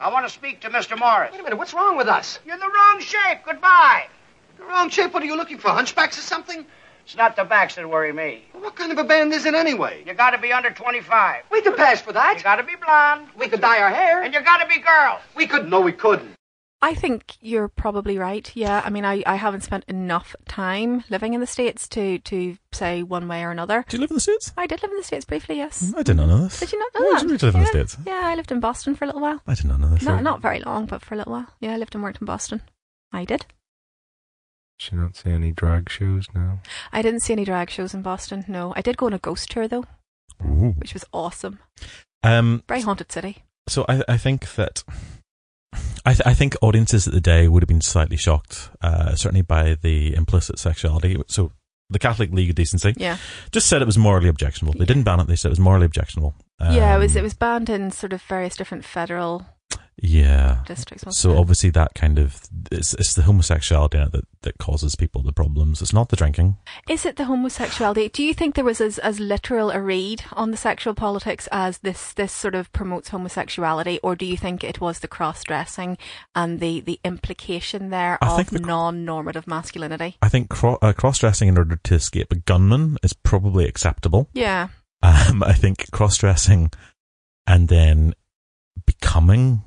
Speaker 7: I want to speak to Mr. Morris.
Speaker 1: Wait a minute, what's wrong with us?
Speaker 7: You're in the wrong shape. Goodbye.
Speaker 2: The wrong shape. What are you looking for? Hunchbacks or something?
Speaker 7: It's not the backs that worry me.
Speaker 2: Well, what kind of a band is it anyway?
Speaker 7: You got to be under 25.
Speaker 1: We could pass for that.
Speaker 7: You
Speaker 1: that.
Speaker 7: got to be blonde.
Speaker 1: We could dye our hair.
Speaker 7: And you got to be girls.
Speaker 1: We could.
Speaker 2: No, we couldn't.
Speaker 3: I think you're probably right. Yeah, I mean, I, I haven't spent enough time living in the states to to say one way or another.
Speaker 4: Do you live in the states?
Speaker 3: I did live in the states briefly. Yes.
Speaker 4: I did not know this.
Speaker 3: Did you not know
Speaker 4: Oh,
Speaker 3: that?
Speaker 4: did you live in the states?
Speaker 3: Yeah, I lived in Boston for a little while.
Speaker 4: I did not know this.
Speaker 3: Not not very long, but for a little while. Yeah, I lived and worked in Boston. I did.
Speaker 5: Should not see any drag shows now.
Speaker 3: I didn't see any drag shows in Boston. No, I did go on a ghost tour though,
Speaker 4: Ooh.
Speaker 3: which was awesome.
Speaker 4: Um,
Speaker 3: Very haunted city.
Speaker 4: so I, I think that I, th- I think audiences at the day would have been slightly shocked, uh, certainly by the implicit sexuality. So the Catholic League of Decency
Speaker 3: Yeah.
Speaker 4: just said it was morally objectionable. They
Speaker 3: Yeah.
Speaker 4: didn't ban it; they said it was morally objectionable.
Speaker 3: yeah, it was
Speaker 4: Um,
Speaker 3: it was banned in sort of various different federal
Speaker 4: Yeah. So obviously that kind of it's, it's the homosexuality that, that causes people the problems. It's not the drinking.
Speaker 3: Is it the homosexuality? Do you think there was as, as literal a read on the sexual politics as this this sort of promotes homosexuality, or do you think it was the cross dressing and the, the implication there
Speaker 4: I
Speaker 3: of
Speaker 4: the-
Speaker 3: non normative masculinity?
Speaker 4: I think cro- uh, cross dressing in order to escape a gunman is probably acceptable.
Speaker 3: Yeah,
Speaker 4: Um, I think cross dressing and then becoming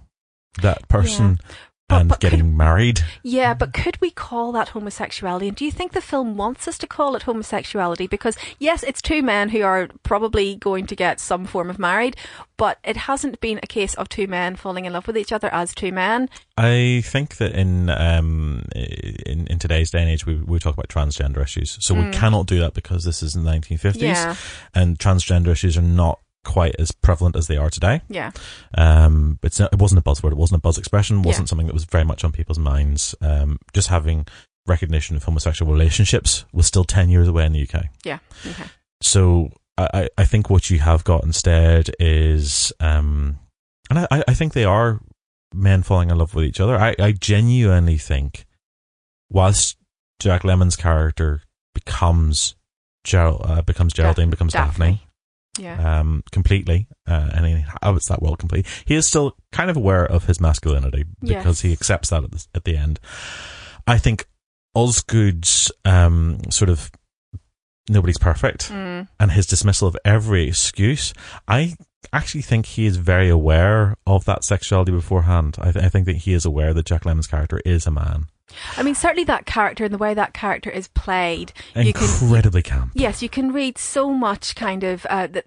Speaker 4: that person
Speaker 3: But-
Speaker 4: and
Speaker 3: but could-
Speaker 4: getting married.
Speaker 3: yeah, but could we call that homosexuality? And do you think the film wants us to call it homosexuality? Because yes, it's two men who are probably going to get some form of married, but it hasn't been a case of two men falling in love with each other as two men.
Speaker 4: I think that in um in, in today's day and age we we talk about transgender issues, so we
Speaker 3: Mm.
Speaker 4: cannot do that because this is in the 1950s,
Speaker 3: Yeah,
Speaker 4: and transgender issues are not quite as prevalent as they are today.
Speaker 3: yeah,
Speaker 4: Um, it's not, it wasn't a buzzword. It wasn't a buzz expression. It wasn't
Speaker 3: Yeah.
Speaker 4: something that was very much on people's minds. Um, just having recognition of homosexual relationships was still ten years away in the UK.
Speaker 3: yeah. Okay.
Speaker 4: So I, I- think what you have got instead is, um, and I, I think they are men falling in love with each other. I, I genuinely think, whilst Jack Lemmon's character becomes Gerald, uh, becomes Geraldine, becomes Daphne,
Speaker 3: Yeah.
Speaker 4: um, completely, uh, and he inhabits that world completely. He is still kind of aware of his masculinity because he accepts that at the, at the end. I think Osgood's um, sort of nobody's perfect
Speaker 3: Mm.
Speaker 4: and his dismissal of every excuse. I actually think he is very aware of that sexuality beforehand. I, th- I think that he is aware that Jack Lemmon's character is a man.
Speaker 3: I mean, certainly that character and the way that character is played, you can
Speaker 4: Incredibly camp.
Speaker 3: yes, you can read so much kind of uh, that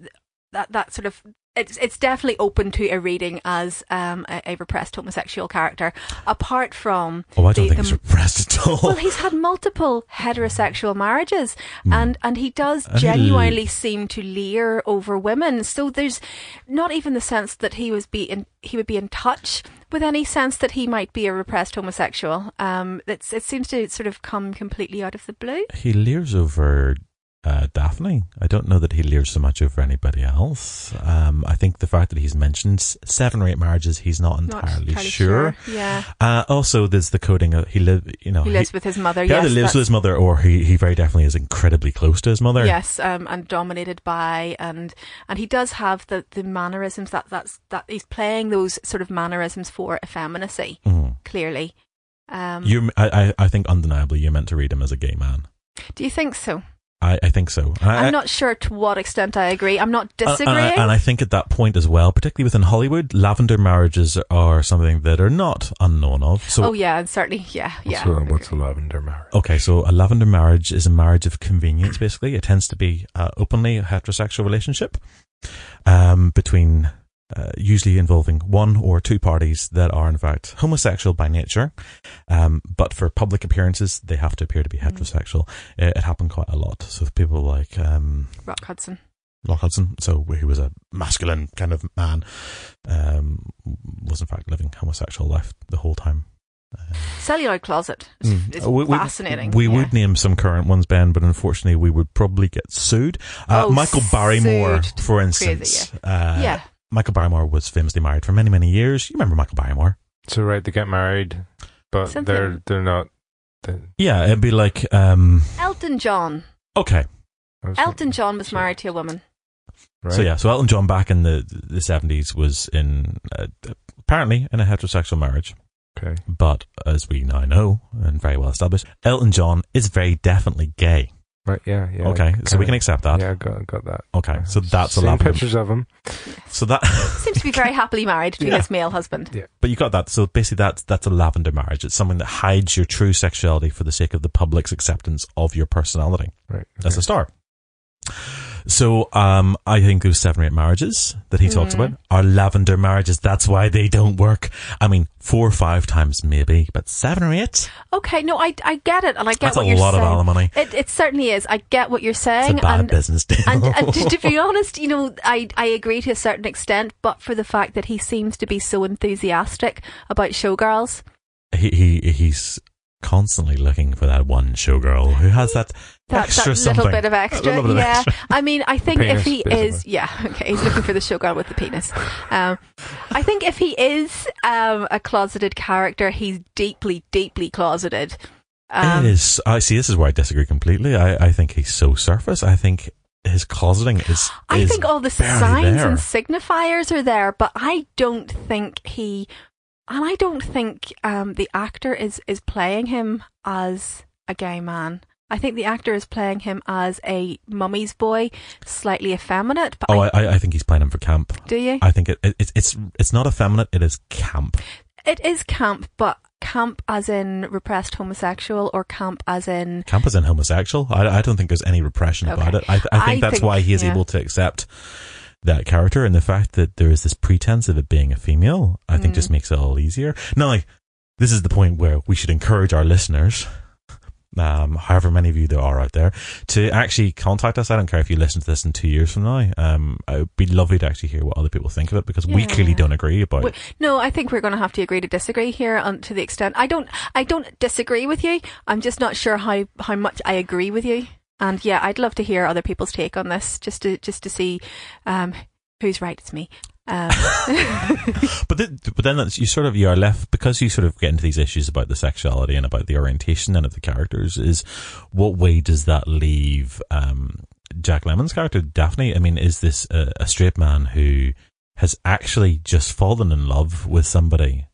Speaker 3: that that sort of it's it's definitely open to a reading as um, a, a repressed homosexual character. Apart from
Speaker 4: Oh, I don't
Speaker 3: the-
Speaker 4: think
Speaker 3: the-
Speaker 4: he's repressed at all.
Speaker 3: well, he's had multiple heterosexual marriages, and and he does
Speaker 4: And he-
Speaker 3: genuinely seem to leer over women. So there's not even the sense that he was be in, he would be in touch with any sense that he might be a repressed homosexual. Um, it's it seems to sort of come completely out of the blue.
Speaker 4: he leers over uh, Daphne. I don't know that he leers so much over anybody else. Um, I think the fact that he's mentioned seven or eight marriages, he's not
Speaker 3: Not
Speaker 4: entirely,
Speaker 3: entirely
Speaker 4: sure.
Speaker 3: Yeah,
Speaker 4: Uh, also, there's the coding. Of, he live, you know,
Speaker 3: he lives with his mother.
Speaker 4: he
Speaker 3: yes,
Speaker 4: either lives with his mother, or he, he very definitely is incredibly close to his mother.
Speaker 3: Yes, um, and dominated by and and he does have the, the mannerisms that that's that he's playing those sort of mannerisms for effeminacy
Speaker 4: Mhm.
Speaker 3: clearly. Um,
Speaker 4: You, I, I, I think undeniably you're meant to read him as a gay man.
Speaker 3: do you think so?
Speaker 4: I, I think so. I,
Speaker 3: I'm not sure to what extent I agree. I'm not
Speaker 4: And-
Speaker 3: disagreeing.
Speaker 4: And, I- and I think at that point as well, particularly within Hollywood, lavender marriages are something that are not unknown of. So,
Speaker 3: oh yeah, and certainly yeah, yeah.
Speaker 5: What's, a, what's a lavender marriage?
Speaker 4: okay, so a lavender marriage is a marriage of convenience. Basically, it tends to be uh, openly a heterosexual relationship um, between. Uh, usually involving one or two parties that are in fact homosexual by nature, um, but for public appearances they have to appear to be heterosexual. It, it happened quite a lot. So people like um,
Speaker 3: Rock Hudson.
Speaker 4: Rock Hudson, so he was a masculine kind of man, um, was in fact living homosexual life the whole time.
Speaker 3: Celluloid Closet. It's,
Speaker 4: Mm. Uh, we- we-
Speaker 3: fascinating.
Speaker 4: We,
Speaker 3: yeah.
Speaker 4: would name some current ones, Ben, but unfortunately we would probably get sued. Uh,
Speaker 3: Oh,
Speaker 4: Michael Barrymore,
Speaker 3: sued.
Speaker 4: for
Speaker 3: Crazy,
Speaker 4: instance. uh,
Speaker 3: yeah.
Speaker 4: Michael Barrymore was famously married for many, many years. You remember Michael Barrymore?
Speaker 5: So right, they get married, but
Speaker 3: Something-
Speaker 5: they're they're not. They,
Speaker 4: Yeah, it'd be like, um,
Speaker 3: Elton John.
Speaker 4: okay.
Speaker 3: Elton John was married to a woman.
Speaker 5: Right.
Speaker 4: So yeah, so Elton John back in the the seventies was in uh, apparently in a heterosexual marriage.
Speaker 5: Okay.
Speaker 4: But as we now know and very well established, Elton John is very definitely gay.
Speaker 5: Right. Yeah. Yeah.
Speaker 4: okay, so we can accept that.
Speaker 5: Yeah, got got that.
Speaker 4: Okay, so that's a
Speaker 5: Seen
Speaker 4: lavender.
Speaker 5: pictures of him.
Speaker 4: So that,
Speaker 3: Seems to be very happily married to
Speaker 4: Yeah.
Speaker 3: his male husband.
Speaker 5: Yeah.
Speaker 4: but you got that. So basically, that's that's a lavender marriage. It's something that hides your true sexuality for the sake of the public's acceptance of your personality
Speaker 5: Right.
Speaker 4: as a star. So um, I think those seven or eight marriages that he talks
Speaker 3: Mhm.
Speaker 4: about are lavender marriages. That's why they don't work. I mean, four or five times maybe, but seven or eight.
Speaker 3: Okay, no, I I get it, and I get
Speaker 4: That's
Speaker 3: what
Speaker 4: a
Speaker 3: you're
Speaker 4: lot
Speaker 3: saying.
Speaker 4: of alimony.
Speaker 3: It it certainly is. I get what you're
Speaker 4: It's
Speaker 3: saying,
Speaker 4: a bad
Speaker 3: and
Speaker 4: business deal.
Speaker 3: and, and to, to be honest, you know, I I agree to a certain extent, but for the fact that he seems to be so enthusiastic about showgirls.
Speaker 4: he, he he's constantly looking for that one showgirl who has that,
Speaker 3: That,
Speaker 4: extra
Speaker 3: that
Speaker 4: something.
Speaker 3: little bit of extra,
Speaker 4: little bit of
Speaker 3: yeah.
Speaker 4: extra.
Speaker 3: I mean, I think
Speaker 5: Penis,
Speaker 3: if he
Speaker 5: basically.
Speaker 3: is, yeah, okay, he's looking for the showgirl with the penis. Um, I think if he is um, a closeted character, he's deeply, deeply closeted. Um,
Speaker 4: it is. I see. This is where I disagree completely. I, I think he's so surface. I think his closeting is.
Speaker 3: I
Speaker 4: is
Speaker 3: think all the signs
Speaker 4: there.
Speaker 3: and signifiers are there, but I don't think he, and I don't think um, the actor is is playing him as a gay man. I think the actor is playing him as a mummy's boy, slightly effeminate. But
Speaker 4: Oh,
Speaker 3: I,
Speaker 4: I, I think he's playing him for camp.
Speaker 3: do you?
Speaker 4: I think it, it, it's it's it's not effeminate. It is camp.
Speaker 3: it is camp, but camp as in repressed homosexual, or camp as in
Speaker 4: Camp is in homosexual. I, I don't think there's any repression about it. I, I think
Speaker 3: I
Speaker 4: that's
Speaker 3: think-
Speaker 4: why he is
Speaker 3: yeah.
Speaker 4: able to accept that character and the fact that there is this pretense of it being a female. I think
Speaker 3: Mm.
Speaker 4: just makes it all easier. Now, like, this is the point where we should encourage our listeners. Um, however many of you there are out there, to actually contact us. I don't care if you listen to this in two years from now. Um, it would be lovely to actually hear what other people think of it because we clearly don't agree about it.
Speaker 3: No, I think we're going to have to agree to disagree here on, to the extent I don't I don't disagree with you. I'm just not sure how how much I agree with you. And yeah, I'd love to hear other people's take on this just to just to see um, who's right. It's me. Um,
Speaker 4: But th- but then that's, you sort of you are left because you sort of get into these issues about the sexuality and about the orientation and of the characters. Is what way does that leave um, Jack Lemmon's character Daphne? I mean, is this a, a straight man who has actually just fallen in love with somebody?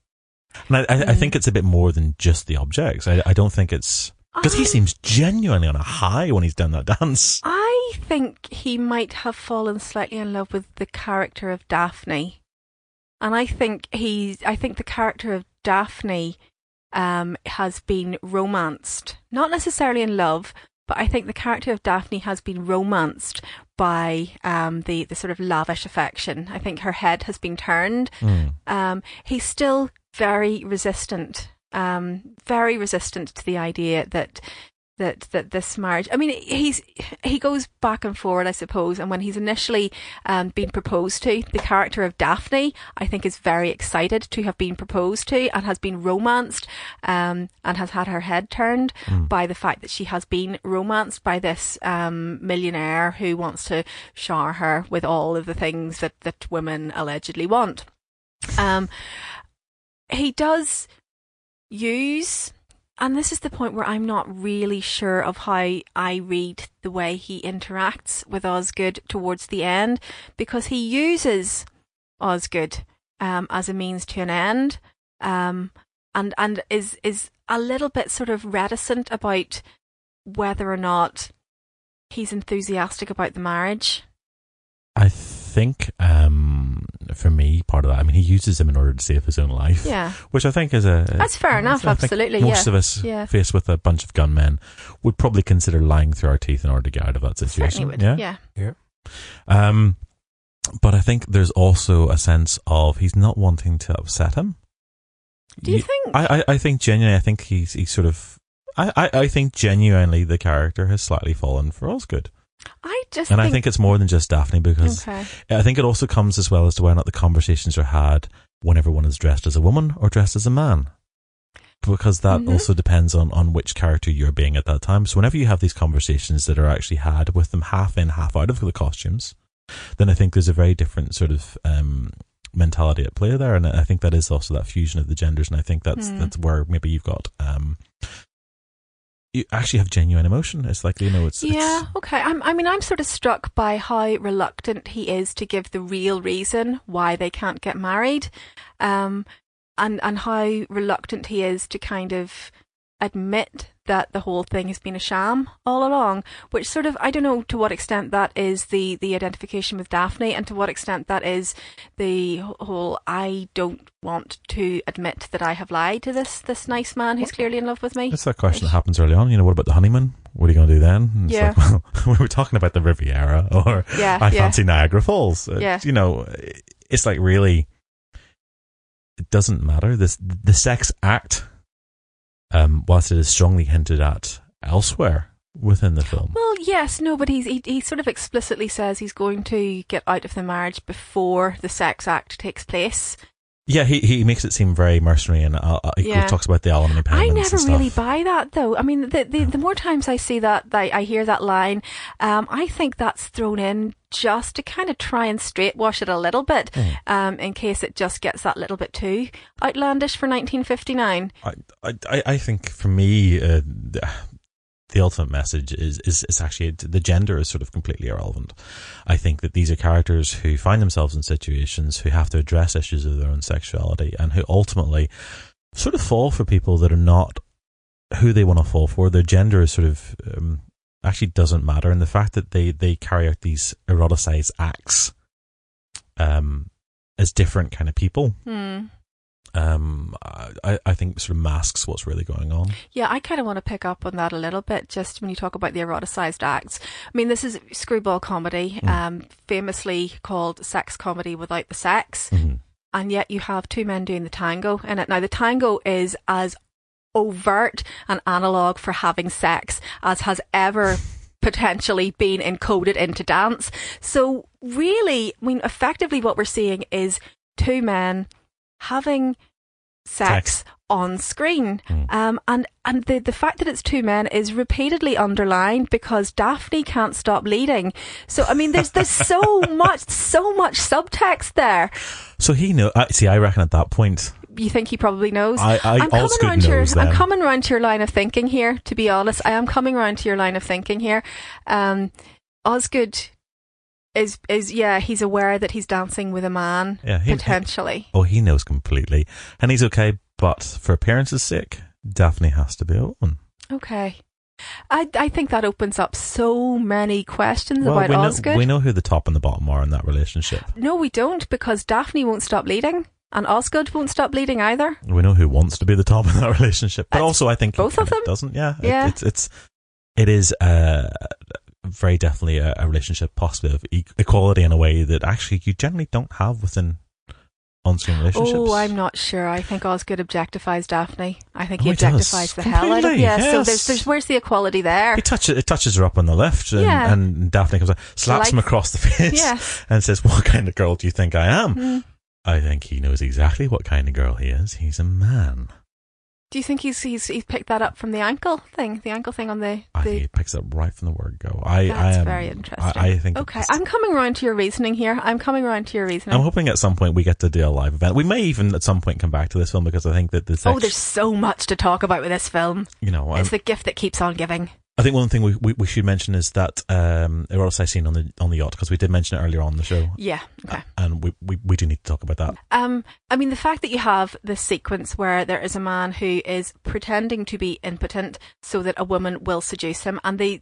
Speaker 4: And I, I, I
Speaker 3: Mm.
Speaker 4: think it's a bit more than just the objects. I, I don't think it's because he seems genuinely on a high when he's done that dance.
Speaker 3: I think he might have fallen slightly in love with the character of Daphne, and I think he's. I think the character of Daphne um, has been romanced, not necessarily in love, but I think the character of Daphne has been romanced by um, the the sort of lavish affection. I think her head has been turned.
Speaker 4: Mm.
Speaker 3: Um, he's still very resistant, um, very resistant to the idea that that that this marriage. I mean, he's he goes back and forward, I suppose. And when he's initially um, been proposed to, the character of Daphne, I think, is very excited to have been proposed to and has been romanced, um, and has had her head turned by the fact that she has been romanced by this um, millionaire who wants to shower her with all of the things that that women allegedly want. Um, he does use and this is the point where I'm not really sure of how I read the way he interacts with Osgood towards the end, because he uses Osgood um, as a means to an end, um, and and is is a little bit sort of reticent about whether or not he's enthusiastic about the marriage.
Speaker 4: I think um, for me, part of that, I mean, he uses him in order to save his own life.
Speaker 3: Yeah.
Speaker 4: Which I think is a.
Speaker 3: That's fair enough, absolutely,
Speaker 4: Most
Speaker 3: yeah.
Speaker 4: of us,
Speaker 3: Yeah.
Speaker 4: faced with a bunch of gunmen, would probably consider lying through our teeth in order to get out of that situation.
Speaker 3: Certainly would.
Speaker 4: Yeah.
Speaker 3: yeah.
Speaker 4: Um, but I think there's also a sense of he's not wanting to upset him.
Speaker 3: Do you
Speaker 4: Ye-
Speaker 3: think?
Speaker 4: I, I, I think genuinely, I think he's he's sort of. I, I, I think genuinely the character has slightly fallen for Osgood.
Speaker 3: I just
Speaker 4: And
Speaker 3: think,
Speaker 4: I think it's more than just Daphne because
Speaker 3: okay.
Speaker 4: I think it also comes as well as to whether or not the conversations are had when everyone is dressed as a woman or dressed as a man. Because that
Speaker 3: Mhm.
Speaker 4: also depends on, on which character you're being at that time. So whenever you have these conversations that are actually had with them half in, half out of the costumes, then I think there's a very different sort of um, mentality at play there. And I think that is also that fusion of the genders. And I think that's
Speaker 3: Hmm.
Speaker 4: that's where maybe you've got um, you actually have genuine emotion. It's like you know, it's
Speaker 3: Yeah,
Speaker 4: It's,
Speaker 3: okay. I'm, I mean, I'm sort of struck by how reluctant he is to give the real reason why they can't get married, um, and and how reluctant he is to kind of admit that the whole thing has been a sham all along. Which sort of, I don't know to what extent that is the the identification with Daphne, and to what extent that is the whole I don't want to admit that I have lied to this this nice man who's clearly in love with me.
Speaker 4: It's that question that happens early on. You know, what about the honeymoon? What are you going to do then? It's
Speaker 3: Yeah.
Speaker 4: like, well, we were talking about the Riviera, or
Speaker 3: Yeah,
Speaker 4: I
Speaker 3: yeah.
Speaker 4: fancy Niagara Falls. Uh,
Speaker 3: Yeah.
Speaker 4: You know, it's like really, it doesn't matter. This the sex act, um, whilst it is strongly hinted at elsewhere within the film.
Speaker 3: Well, yes, no, but he's, he he sort of explicitly says he's going to get out of the marriage before the sex act takes place.
Speaker 4: Yeah, he he makes it seem very mercenary, and uh, uh, he
Speaker 3: Yeah.
Speaker 4: talks about the alimony payments.
Speaker 3: I
Speaker 4: never
Speaker 3: really buy that, though. I mean, the the, the more times I see that, I, I hear that line, um, I think that's thrown in just to kind of try and straightwash it a little bit,
Speaker 4: Hmm.
Speaker 3: um, in case it just gets that little bit too outlandish for 1959.
Speaker 4: I, I, I think for me, uh, the, ultimate message is, is, is actually the gender is sort of completely irrelevant. I think that these are characters who find themselves in situations who have to address issues of their own sexuality and who ultimately sort of fall for people that are not who they want to fall for. Their gender is sort of um, actually doesn't matter, and the fact that they they carry out these eroticized acts um, as different kind of people
Speaker 3: Hmm.
Speaker 4: Um, I, I think sort of masks what's really going on.
Speaker 3: Yeah, I kind of want to pick up on that a little bit, just when you talk about the eroticized acts. I mean, this is screwball comedy,
Speaker 4: Mm.
Speaker 3: um, famously called sex comedy without the sex,
Speaker 4: Mhm.
Speaker 3: and yet you have two men doing the tango in it. Now, the tango is as overt an analog for having sex as has ever potentially been encoded into dance. So, really, I mean, effectively, what we're seeing is two men having sex,
Speaker 4: Sex.
Speaker 3: on screen.
Speaker 4: Mm.
Speaker 3: Um, and and the, the fact that it's two men is repeatedly underlined because Daphne can't stop leading. So, I mean, there's, there's so much, so much subtext there.
Speaker 4: So he know. I see, I reckon at that point,
Speaker 3: You think he probably knows?
Speaker 4: I, I
Speaker 3: I'm coming around to your, I'm coming around to your line of thinking here. To be honest, I am coming around to your line of thinking here. Um, Osgood is is yeah, he's aware that he's dancing with a man
Speaker 4: Yeah, he-
Speaker 3: potentially.
Speaker 4: oh, he knows completely, and he's okay. But for appearance's sake, Daphne has to be a woman.
Speaker 3: Okay. I I think that opens up so many questions
Speaker 4: Well,
Speaker 3: about
Speaker 4: we know,
Speaker 3: Osgood.
Speaker 4: we know who the top and the bottom are in that relationship.
Speaker 3: No, we don't, because Daphne won't stop leading, and Osgood won't stop leading either.
Speaker 4: We know who wants to be the top in that relationship, but
Speaker 3: That's
Speaker 4: also I think
Speaker 3: both of them?
Speaker 4: doesn't. Yeah, It-
Speaker 3: Yeah.
Speaker 4: it's it's it is uh, very definitely a, a relationship, possibly of e- equality in a way that actually you generally don't have within on-screen relationships.
Speaker 3: Oh, I'm not sure. I think Osgood objectifies Daphne. I think
Speaker 4: Oh,
Speaker 3: he
Speaker 4: does.
Speaker 3: objectifies the hell out of
Speaker 4: Completely,
Speaker 3: yeah. So
Speaker 4: yes.
Speaker 3: there's, there's where's the equality there?
Speaker 4: He touches it touches her up on the left, and,
Speaker 3: Yeah.
Speaker 4: and Daphne comes up, slaps him across the face,
Speaker 3: Yes.
Speaker 4: and says, "What kind of girl do you think I am?"
Speaker 3: Mm.
Speaker 4: I think he knows exactly what kind of girl he is. He's a man.
Speaker 3: Do you think he's he's he's picked that up from the ankle thing? The ankle thing on the
Speaker 4: I
Speaker 3: the
Speaker 4: think he picks it up right from the word go. I,
Speaker 3: That's
Speaker 4: I am,
Speaker 3: very interesting.
Speaker 4: I, I think.
Speaker 3: Okay, I'm coming around to your reasoning here. I'm coming around to your reasoning.
Speaker 4: I'm hoping at some point we get to do a live event. We may even at some point come back to this film because I think that the oh, sex,
Speaker 3: oh, there's so much to talk about with this film.
Speaker 4: you know, I'm-
Speaker 3: It's the gift that keeps on giving.
Speaker 4: I think one thing we, we, we should mention is that um, Eros seen on the on the yacht because we did mention it earlier on the show,
Speaker 3: Yeah. Okay.
Speaker 4: and we, we, we do need to talk about that.
Speaker 3: Um, I mean, the fact that you have this sequence where there is a man who is pretending to be impotent so that a woman will seduce him, and the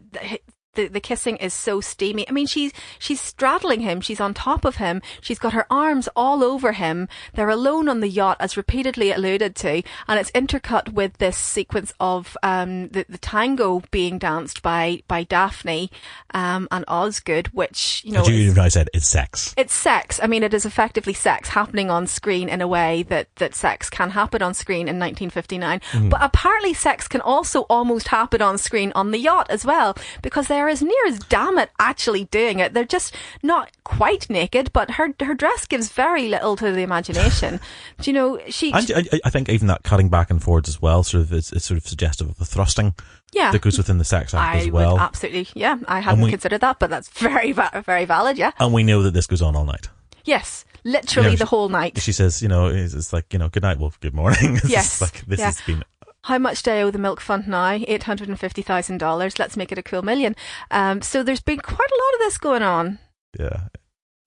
Speaker 3: the, the, kissing is so steamy. I mean, she's she's straddling him, she's on top of him, she's got her arms all over him. They're alone on the yacht, as repeatedly alluded to, and it's intercut with this sequence of um, the the tango being danced by by Daphne um, and Osgood, which you know.
Speaker 4: Did you even I said it's sex?
Speaker 3: it's sex. I mean, it is effectively sex happening on screen in a way that, that sex can happen on screen in 1959.
Speaker 4: Mm-hmm.
Speaker 3: But apparently, sex can also almost happen on screen on the yacht as well, because they're as near as damn it actually doing it. They're just not quite naked, but her her dress gives very little to the imagination. Do you know, she.
Speaker 4: And I, I think even that cutting back and forwards as well, sort of, is, is sort of suggestive of the thrusting
Speaker 3: yeah.
Speaker 4: that goes within the sex act
Speaker 3: I
Speaker 4: as well.
Speaker 3: would absolutely, yeah. I hadn't
Speaker 4: we-
Speaker 3: considered that, but that's very, very valid. Yeah.
Speaker 4: and we know that this goes on all night.
Speaker 3: Yes, literally
Speaker 4: Yeah,
Speaker 3: the
Speaker 4: she-
Speaker 3: whole night.
Speaker 4: She says, you know, it's, it's like, you know, good night, well, good morning.
Speaker 3: Yes,
Speaker 4: like, this
Speaker 3: yeah.
Speaker 4: has been
Speaker 3: How much do I owe the Milk Fund now? Eight hundred and fifty thousand dollars. Let's make it a cool million. Um, so there's been quite a lot of this going on.
Speaker 4: yeah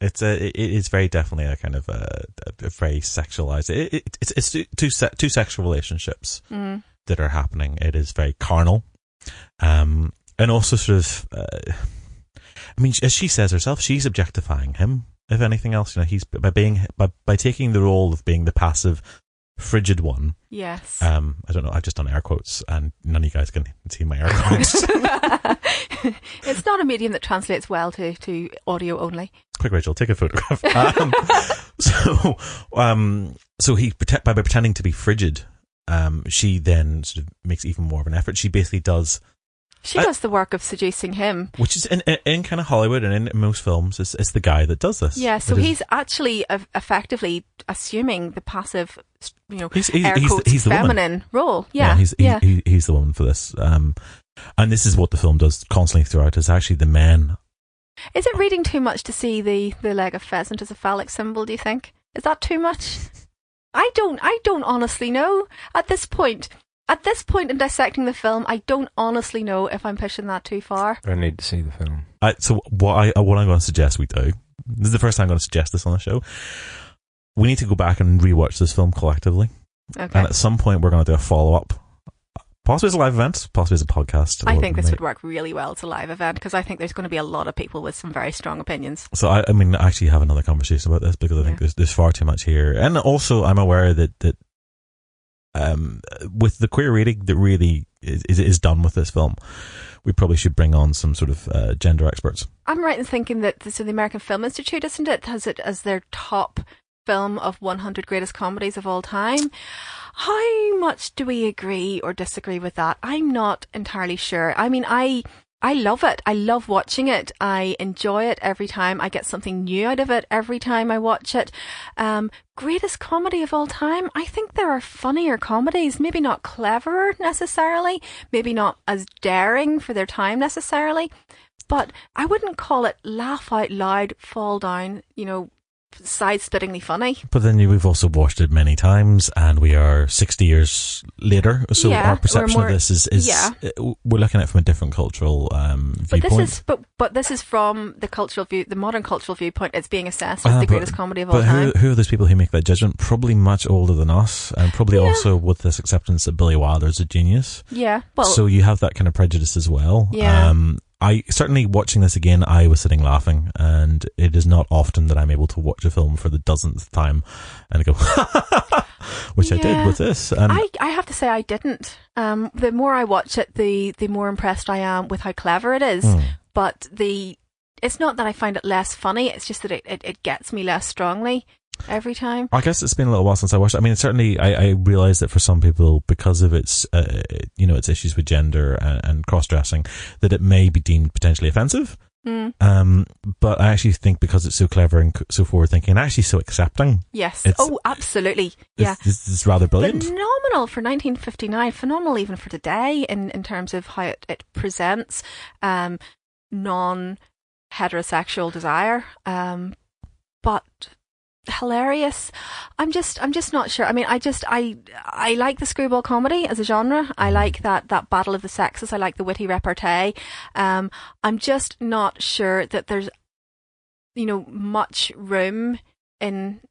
Speaker 4: it's a it is very definitely a kind of a, a very sexualized it, it, it's it's two two, se- two sexual relationships
Speaker 3: Mm.
Speaker 4: that are happening it is very carnal um and also sort of uh, i mean as she says herself she's objectifying him if anything else you know he's by being by by taking the role of being the passive frigid one
Speaker 3: Yes.
Speaker 4: um i don't know i've just done air quotes and none of you guys can see my air quotes
Speaker 3: it's not a medium that translates well to, to audio only.
Speaker 4: quick Rachel, take a photograph. Um, so, um, so he prete- by pretending to be frigid, um, she then sort of makes even more of an effort. She basically does,
Speaker 3: She
Speaker 4: I-
Speaker 3: does the work of seducing him.
Speaker 4: which is in, in, in kind of Hollywood and in, most films, it's, it's the guy that does this.
Speaker 3: Yeah, so
Speaker 4: It is-
Speaker 3: he's actually eff- effectively assuming the passive, you know,
Speaker 4: He's- he's-
Speaker 3: air
Speaker 4: he's
Speaker 3: quotes,
Speaker 4: he's the woman.
Speaker 3: feminine role. Yeah,
Speaker 4: he's
Speaker 3: yeah.
Speaker 4: He, he's the one for this. Um, and this is what the film does constantly throughout. Is actually the men.
Speaker 3: Is it reading too much to see the, the leg of pheasant as a phallic symbol? Do you think is that too much? I don't. I don't honestly know at this point. At this point in dissecting the film, I don't honestly know if I'm pushing that too far.
Speaker 5: I need to see the film.
Speaker 4: I, so what I what I'm going to suggest we do. This is the first time I'm going to suggest this on the show. We need to go back and rewatch this film collectively.
Speaker 3: Okay.
Speaker 4: And at some point, we're going to do a follow up. Possibly as a live event, possibly as a podcast.
Speaker 3: I think this would work really well as a live event because I think there's going to be a lot of people with some very strong opinions.
Speaker 4: So I, I mean, I actually have another conversation about this because I think
Speaker 3: Yeah.
Speaker 4: there's there's far too much here, and also I'm aware that that um with the queer reading that really is is, is done with this film, we probably should bring on some sort of uh, gender experts.
Speaker 3: I'm right in thinking that the, so the American Film Institute, isn't it, has it as their top film of 100 greatest comedies of all time. How much do we agree or disagree with that? I'm not entirely sure. I mean, I I love it. I love watching it. I enjoy it every time. I get something new out of it every time I watch it. Um, greatest comedy of all time. I think there are funnier comedies, maybe not cleverer necessarily, maybe not as daring for their time necessarily, but I wouldn't call it laugh out loud, fall down, you know, side-splittingly funny.
Speaker 4: But then we've also watched it many times, and we are sixty years later. So
Speaker 3: Yeah,
Speaker 4: our perception
Speaker 3: more-
Speaker 4: of this is is
Speaker 3: yeah.
Speaker 4: uh, we're looking at it from a different cultural um,
Speaker 3: But
Speaker 4: viewpoint.
Speaker 3: this is but but this is from the cultural view, the modern cultural viewpoint. It's being assessed as
Speaker 4: Ah,
Speaker 3: the
Speaker 4: but-
Speaker 3: greatest comedy of all
Speaker 4: But
Speaker 3: time.
Speaker 4: who, who are those people who make that judgment? Probably much older than us, and probably
Speaker 3: Yeah.
Speaker 4: also with this acceptance that Billy Wilder's a genius.
Speaker 3: yeah, well,
Speaker 4: so you have that kind of prejudice as well.
Speaker 3: Yeah.
Speaker 4: Um, I certainly watching this again, I was sitting laughing, and it is not often that I'm able to watch a film for the dozenth time and go, which I did with this. And
Speaker 3: I, I have to say I didn't. Um, the more I watch it, the the more impressed I am with how clever it is.
Speaker 4: Hmm.
Speaker 3: But the it's not that I find it less funny. It's just that it, it, it gets me less strongly every time.
Speaker 4: I guess it's been a little while since I watched. it. I mean, certainly, I, I realize that for some people, because of its, uh, you know, its issues with gender and, and cross dressing, that it may be deemed potentially offensive.
Speaker 3: Mm.
Speaker 4: Um, but I actually think because it's so clever and so forward thinking, and actually so accepting,
Speaker 3: Yes. Oh, absolutely. Yeah.
Speaker 4: it's, it's, it's rather brilliant.
Speaker 3: Phenomenal for 1959. Phenomenal even for today in, in terms of how it, it presents um, non heterosexual desire. Um, but hilarious. I'm just I'm just not sure. I mean, I just I I like the screwball comedy as a genre. I like that that battle of the sexes. I like the witty repartee. Um, I'm just not sure that there's you know much room in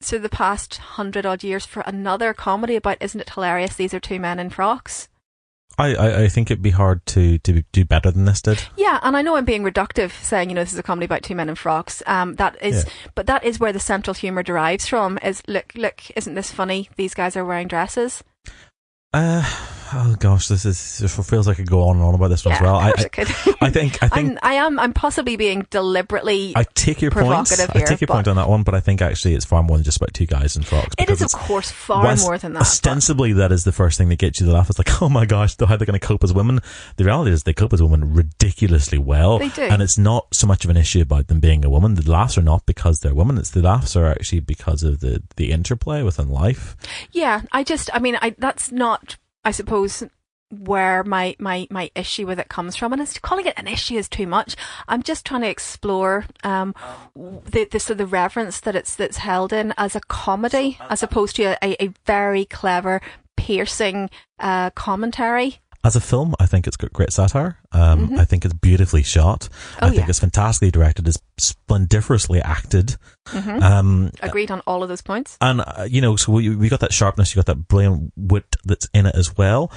Speaker 3: so the past hundred odd years for another comedy about isn't it hilarious? These are two men in frocks.
Speaker 4: I, I, I think it'd be hard to, to do better than this did.
Speaker 3: Yeah, and I know I'm being reductive saying, you know, this is a comedy about two men in frocks. Um, that is,
Speaker 4: Yeah.
Speaker 3: but that is where the central humour derives from. Is look, look, isn't this funny? These guys are wearing dresses.
Speaker 4: Uh, oh gosh, this is this feels like I could go on and on about this one
Speaker 3: yeah,
Speaker 4: as well. I, I,
Speaker 3: could.
Speaker 4: I think I think
Speaker 3: I'm, I am. I'm possibly being deliberately.
Speaker 4: I take your point.
Speaker 3: provocative
Speaker 4: I take your point on that one, but I think actually it's far more than just about two guys in frocks.
Speaker 3: It is, of course, far
Speaker 4: whilst
Speaker 3: more than that.
Speaker 4: Ostensibly, that is the first thing that gets you to laugh. It's like, oh my gosh, how they're they going to cope as women? The reality is they cope as women ridiculously well.
Speaker 3: They do.
Speaker 4: And it's not so much of an issue about them being a woman. The laughs are not because they're women. It's the laughs are actually because of the, the interplay within life.
Speaker 3: Yeah, I just, I mean, I that's not, I suppose, where my my my issue with it comes from, and it's calling it an issue is too much. I'm just trying to explore um the the so the reverence that it's that's held in as a comedy, as opposed to a, a, very clever, piercing uh, commentary.
Speaker 4: As a film, I think it's got great satire. Um, I think it's beautifully shot.
Speaker 3: Oh,
Speaker 4: I think
Speaker 3: yeah.
Speaker 4: it's fantastically directed. It's splendiferously acted.
Speaker 3: Mhm.
Speaker 4: Um,
Speaker 3: Agreed on all of those points.
Speaker 4: and uh, you know, so we, we got that sharpness, you got that brilliant wit that's in it as well.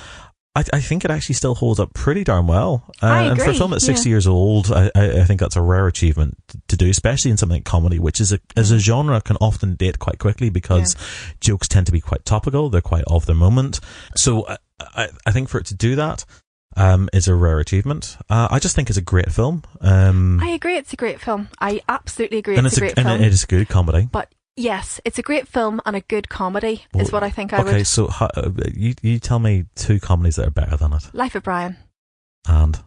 Speaker 4: I, I think it actually still holds up pretty darn well. Uh,
Speaker 3: I
Speaker 4: and for a film that's 60
Speaker 3: yeah.
Speaker 4: years old, I, I, I think that's a rare achievement to do, especially in something like comedy, which is a, as
Speaker 3: Mm.
Speaker 4: a genre can often date quite quickly because jokes tend to be quite topical. They're quite of the moment. So uh, I, I think for it to do that, um, is a rare achievement. Uh, I just think it's a great film. Um,
Speaker 3: I agree. It's a great film. I absolutely agree.
Speaker 4: and
Speaker 3: It's,
Speaker 4: it's
Speaker 3: a great
Speaker 4: and
Speaker 3: film.
Speaker 4: it is a good comedy.
Speaker 3: but yes, it's a great film and a good comedy is what I think I
Speaker 4: okay,
Speaker 3: would.
Speaker 4: Okay, so how, uh, you you tell me two comedies that are better than it,
Speaker 3: Life of Brian.
Speaker 4: and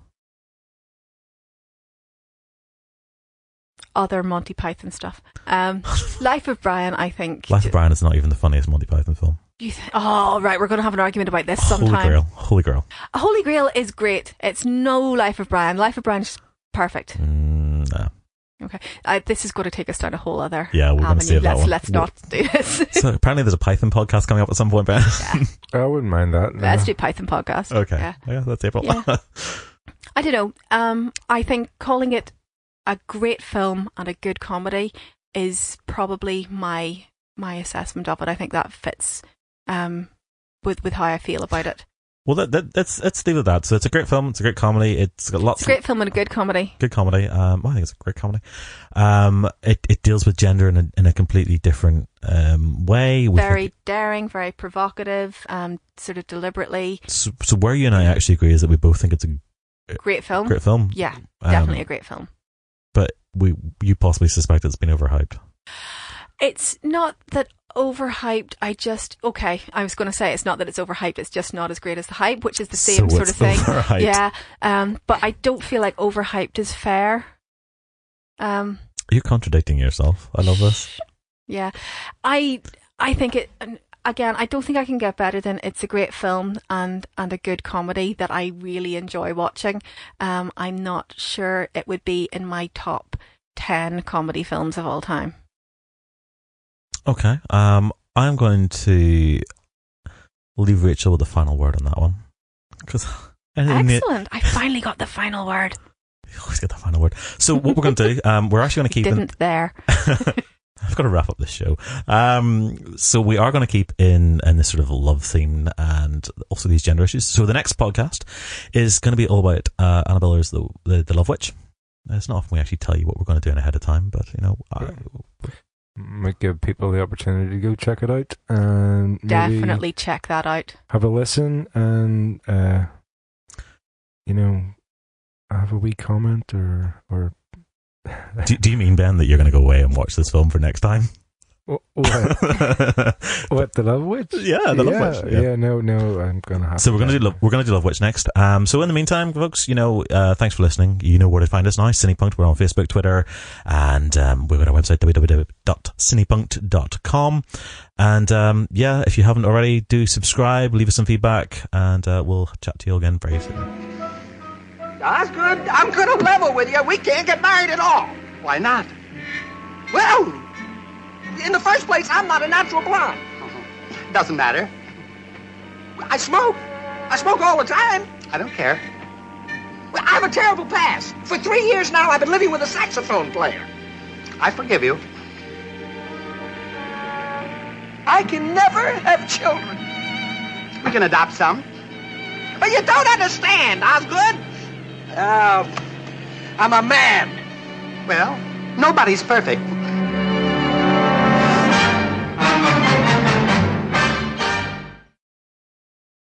Speaker 3: other Monty Python stuff. Um, Life of Brian, I think.
Speaker 4: Life of Brian is not even the funniest Monty Python film.
Speaker 3: You th- oh, right. We're going to have an argument about this
Speaker 4: Holy. Grail, Holy Grail.
Speaker 3: Holy Grail is great. It's no Life of Brian. Life of Brian is perfect.
Speaker 4: Mm, nah.
Speaker 3: Okay. Uh, this is going to take us down a whole other
Speaker 4: Yeah, we're going to save that
Speaker 3: let's
Speaker 4: one.
Speaker 3: let's not do this.
Speaker 4: So apparently, there's a Python podcast coming up at some point, Ben.
Speaker 5: I wouldn't mind that. no.
Speaker 3: let's do Python podcast.
Speaker 4: okay,
Speaker 3: Yeah.
Speaker 4: yeah, that's April.
Speaker 3: Yeah. I don't know. Um, I think calling it a great film and a good comedy is probably my my assessment of it. I think that fits um, with with how I feel about it.
Speaker 4: Well, that, that, let's let's leave it at that. So it's a great film. It's a great comedy. It's got lots
Speaker 3: It's a great film and a good comedy.
Speaker 4: good comedy. Um, I think it's a great comedy. Um, it, it deals with gender in a, in a completely different um, way.
Speaker 3: Very
Speaker 4: think-
Speaker 3: daring, very provocative, um, sort of deliberately
Speaker 4: so, so where you and I actually agree is that we both think it's a
Speaker 3: great film.
Speaker 4: great film.
Speaker 3: Yeah,
Speaker 4: Um,
Speaker 3: definitely a great film.
Speaker 4: But we you possibly suspect it's been overhyped.
Speaker 3: It's not that overhyped. I just okay. I was going to say it's not that it's overhyped. It's just not as great as the hype, which is the same
Speaker 4: So
Speaker 3: sort of thing.
Speaker 4: overhyped.
Speaker 3: Yeah, um, but I don't feel like overhyped is fair. Um,
Speaker 4: You're contradicting yourself. I love this.
Speaker 3: yeah, I I think it. Again, I don't think I can get better than it's a great film and and a good comedy that I really enjoy watching. Um, I'm not sure it would be in my top ten comedy films of all time.
Speaker 4: Okay. Um, I'm going to leave Rachel with the final word on that one because
Speaker 3: Excellent! I finally got the final word.
Speaker 4: always get the final word. So what we're going to do? Um, we're actually going to keep. in-
Speaker 3: Didn't there?
Speaker 4: I've got to wrap up this show. Um, so we are going to keep in in this sort of love theme and also these gender issues. So the next podcast is going to be all about uh, Annabelle is the, the the Love Witch. It's not often we actually tell you what we're going to do in ahead of time, but you know, I,
Speaker 5: might give people the opportunity to go check it out and
Speaker 3: Definitely check that out.
Speaker 5: have a listen and uh, you know have a wee comment or or
Speaker 4: Do, do you mean Ben that you're going to go away and watch this film for next time?
Speaker 5: What, what, what the love witch?
Speaker 4: Yeah, the Love Witch, yeah.
Speaker 5: yeah. no, no, I'm gonna have.
Speaker 4: So we're gonna do love, we're gonna do Love Witch next. Um, so in the meantime, folks, you know, uh, thanks for listening. You know where to find us now. CinePunked. We're on Facebook, Twitter, and um, we've got our website www.cinepunked.com. And um, yeah, if you haven't already, do subscribe, leave us some feedback, and uh, we'll chat to you again very soon.
Speaker 1: That's good. I'm gonna level with you. We can't get married at all.
Speaker 2: Why not?
Speaker 1: Well, in the first place, I'm not a natural blonde.
Speaker 2: Doesn't matter.
Speaker 1: I smoke. I smoke all the time.
Speaker 2: I don't care.
Speaker 1: Well, I have a terrible past. For three years now, I've been living with a saxophone player.
Speaker 2: I forgive you.
Speaker 1: I can never have children.
Speaker 2: We can adopt some.
Speaker 1: But you don't understand, Osgood. Uh, I'm a man.
Speaker 2: Well, nobody's perfect.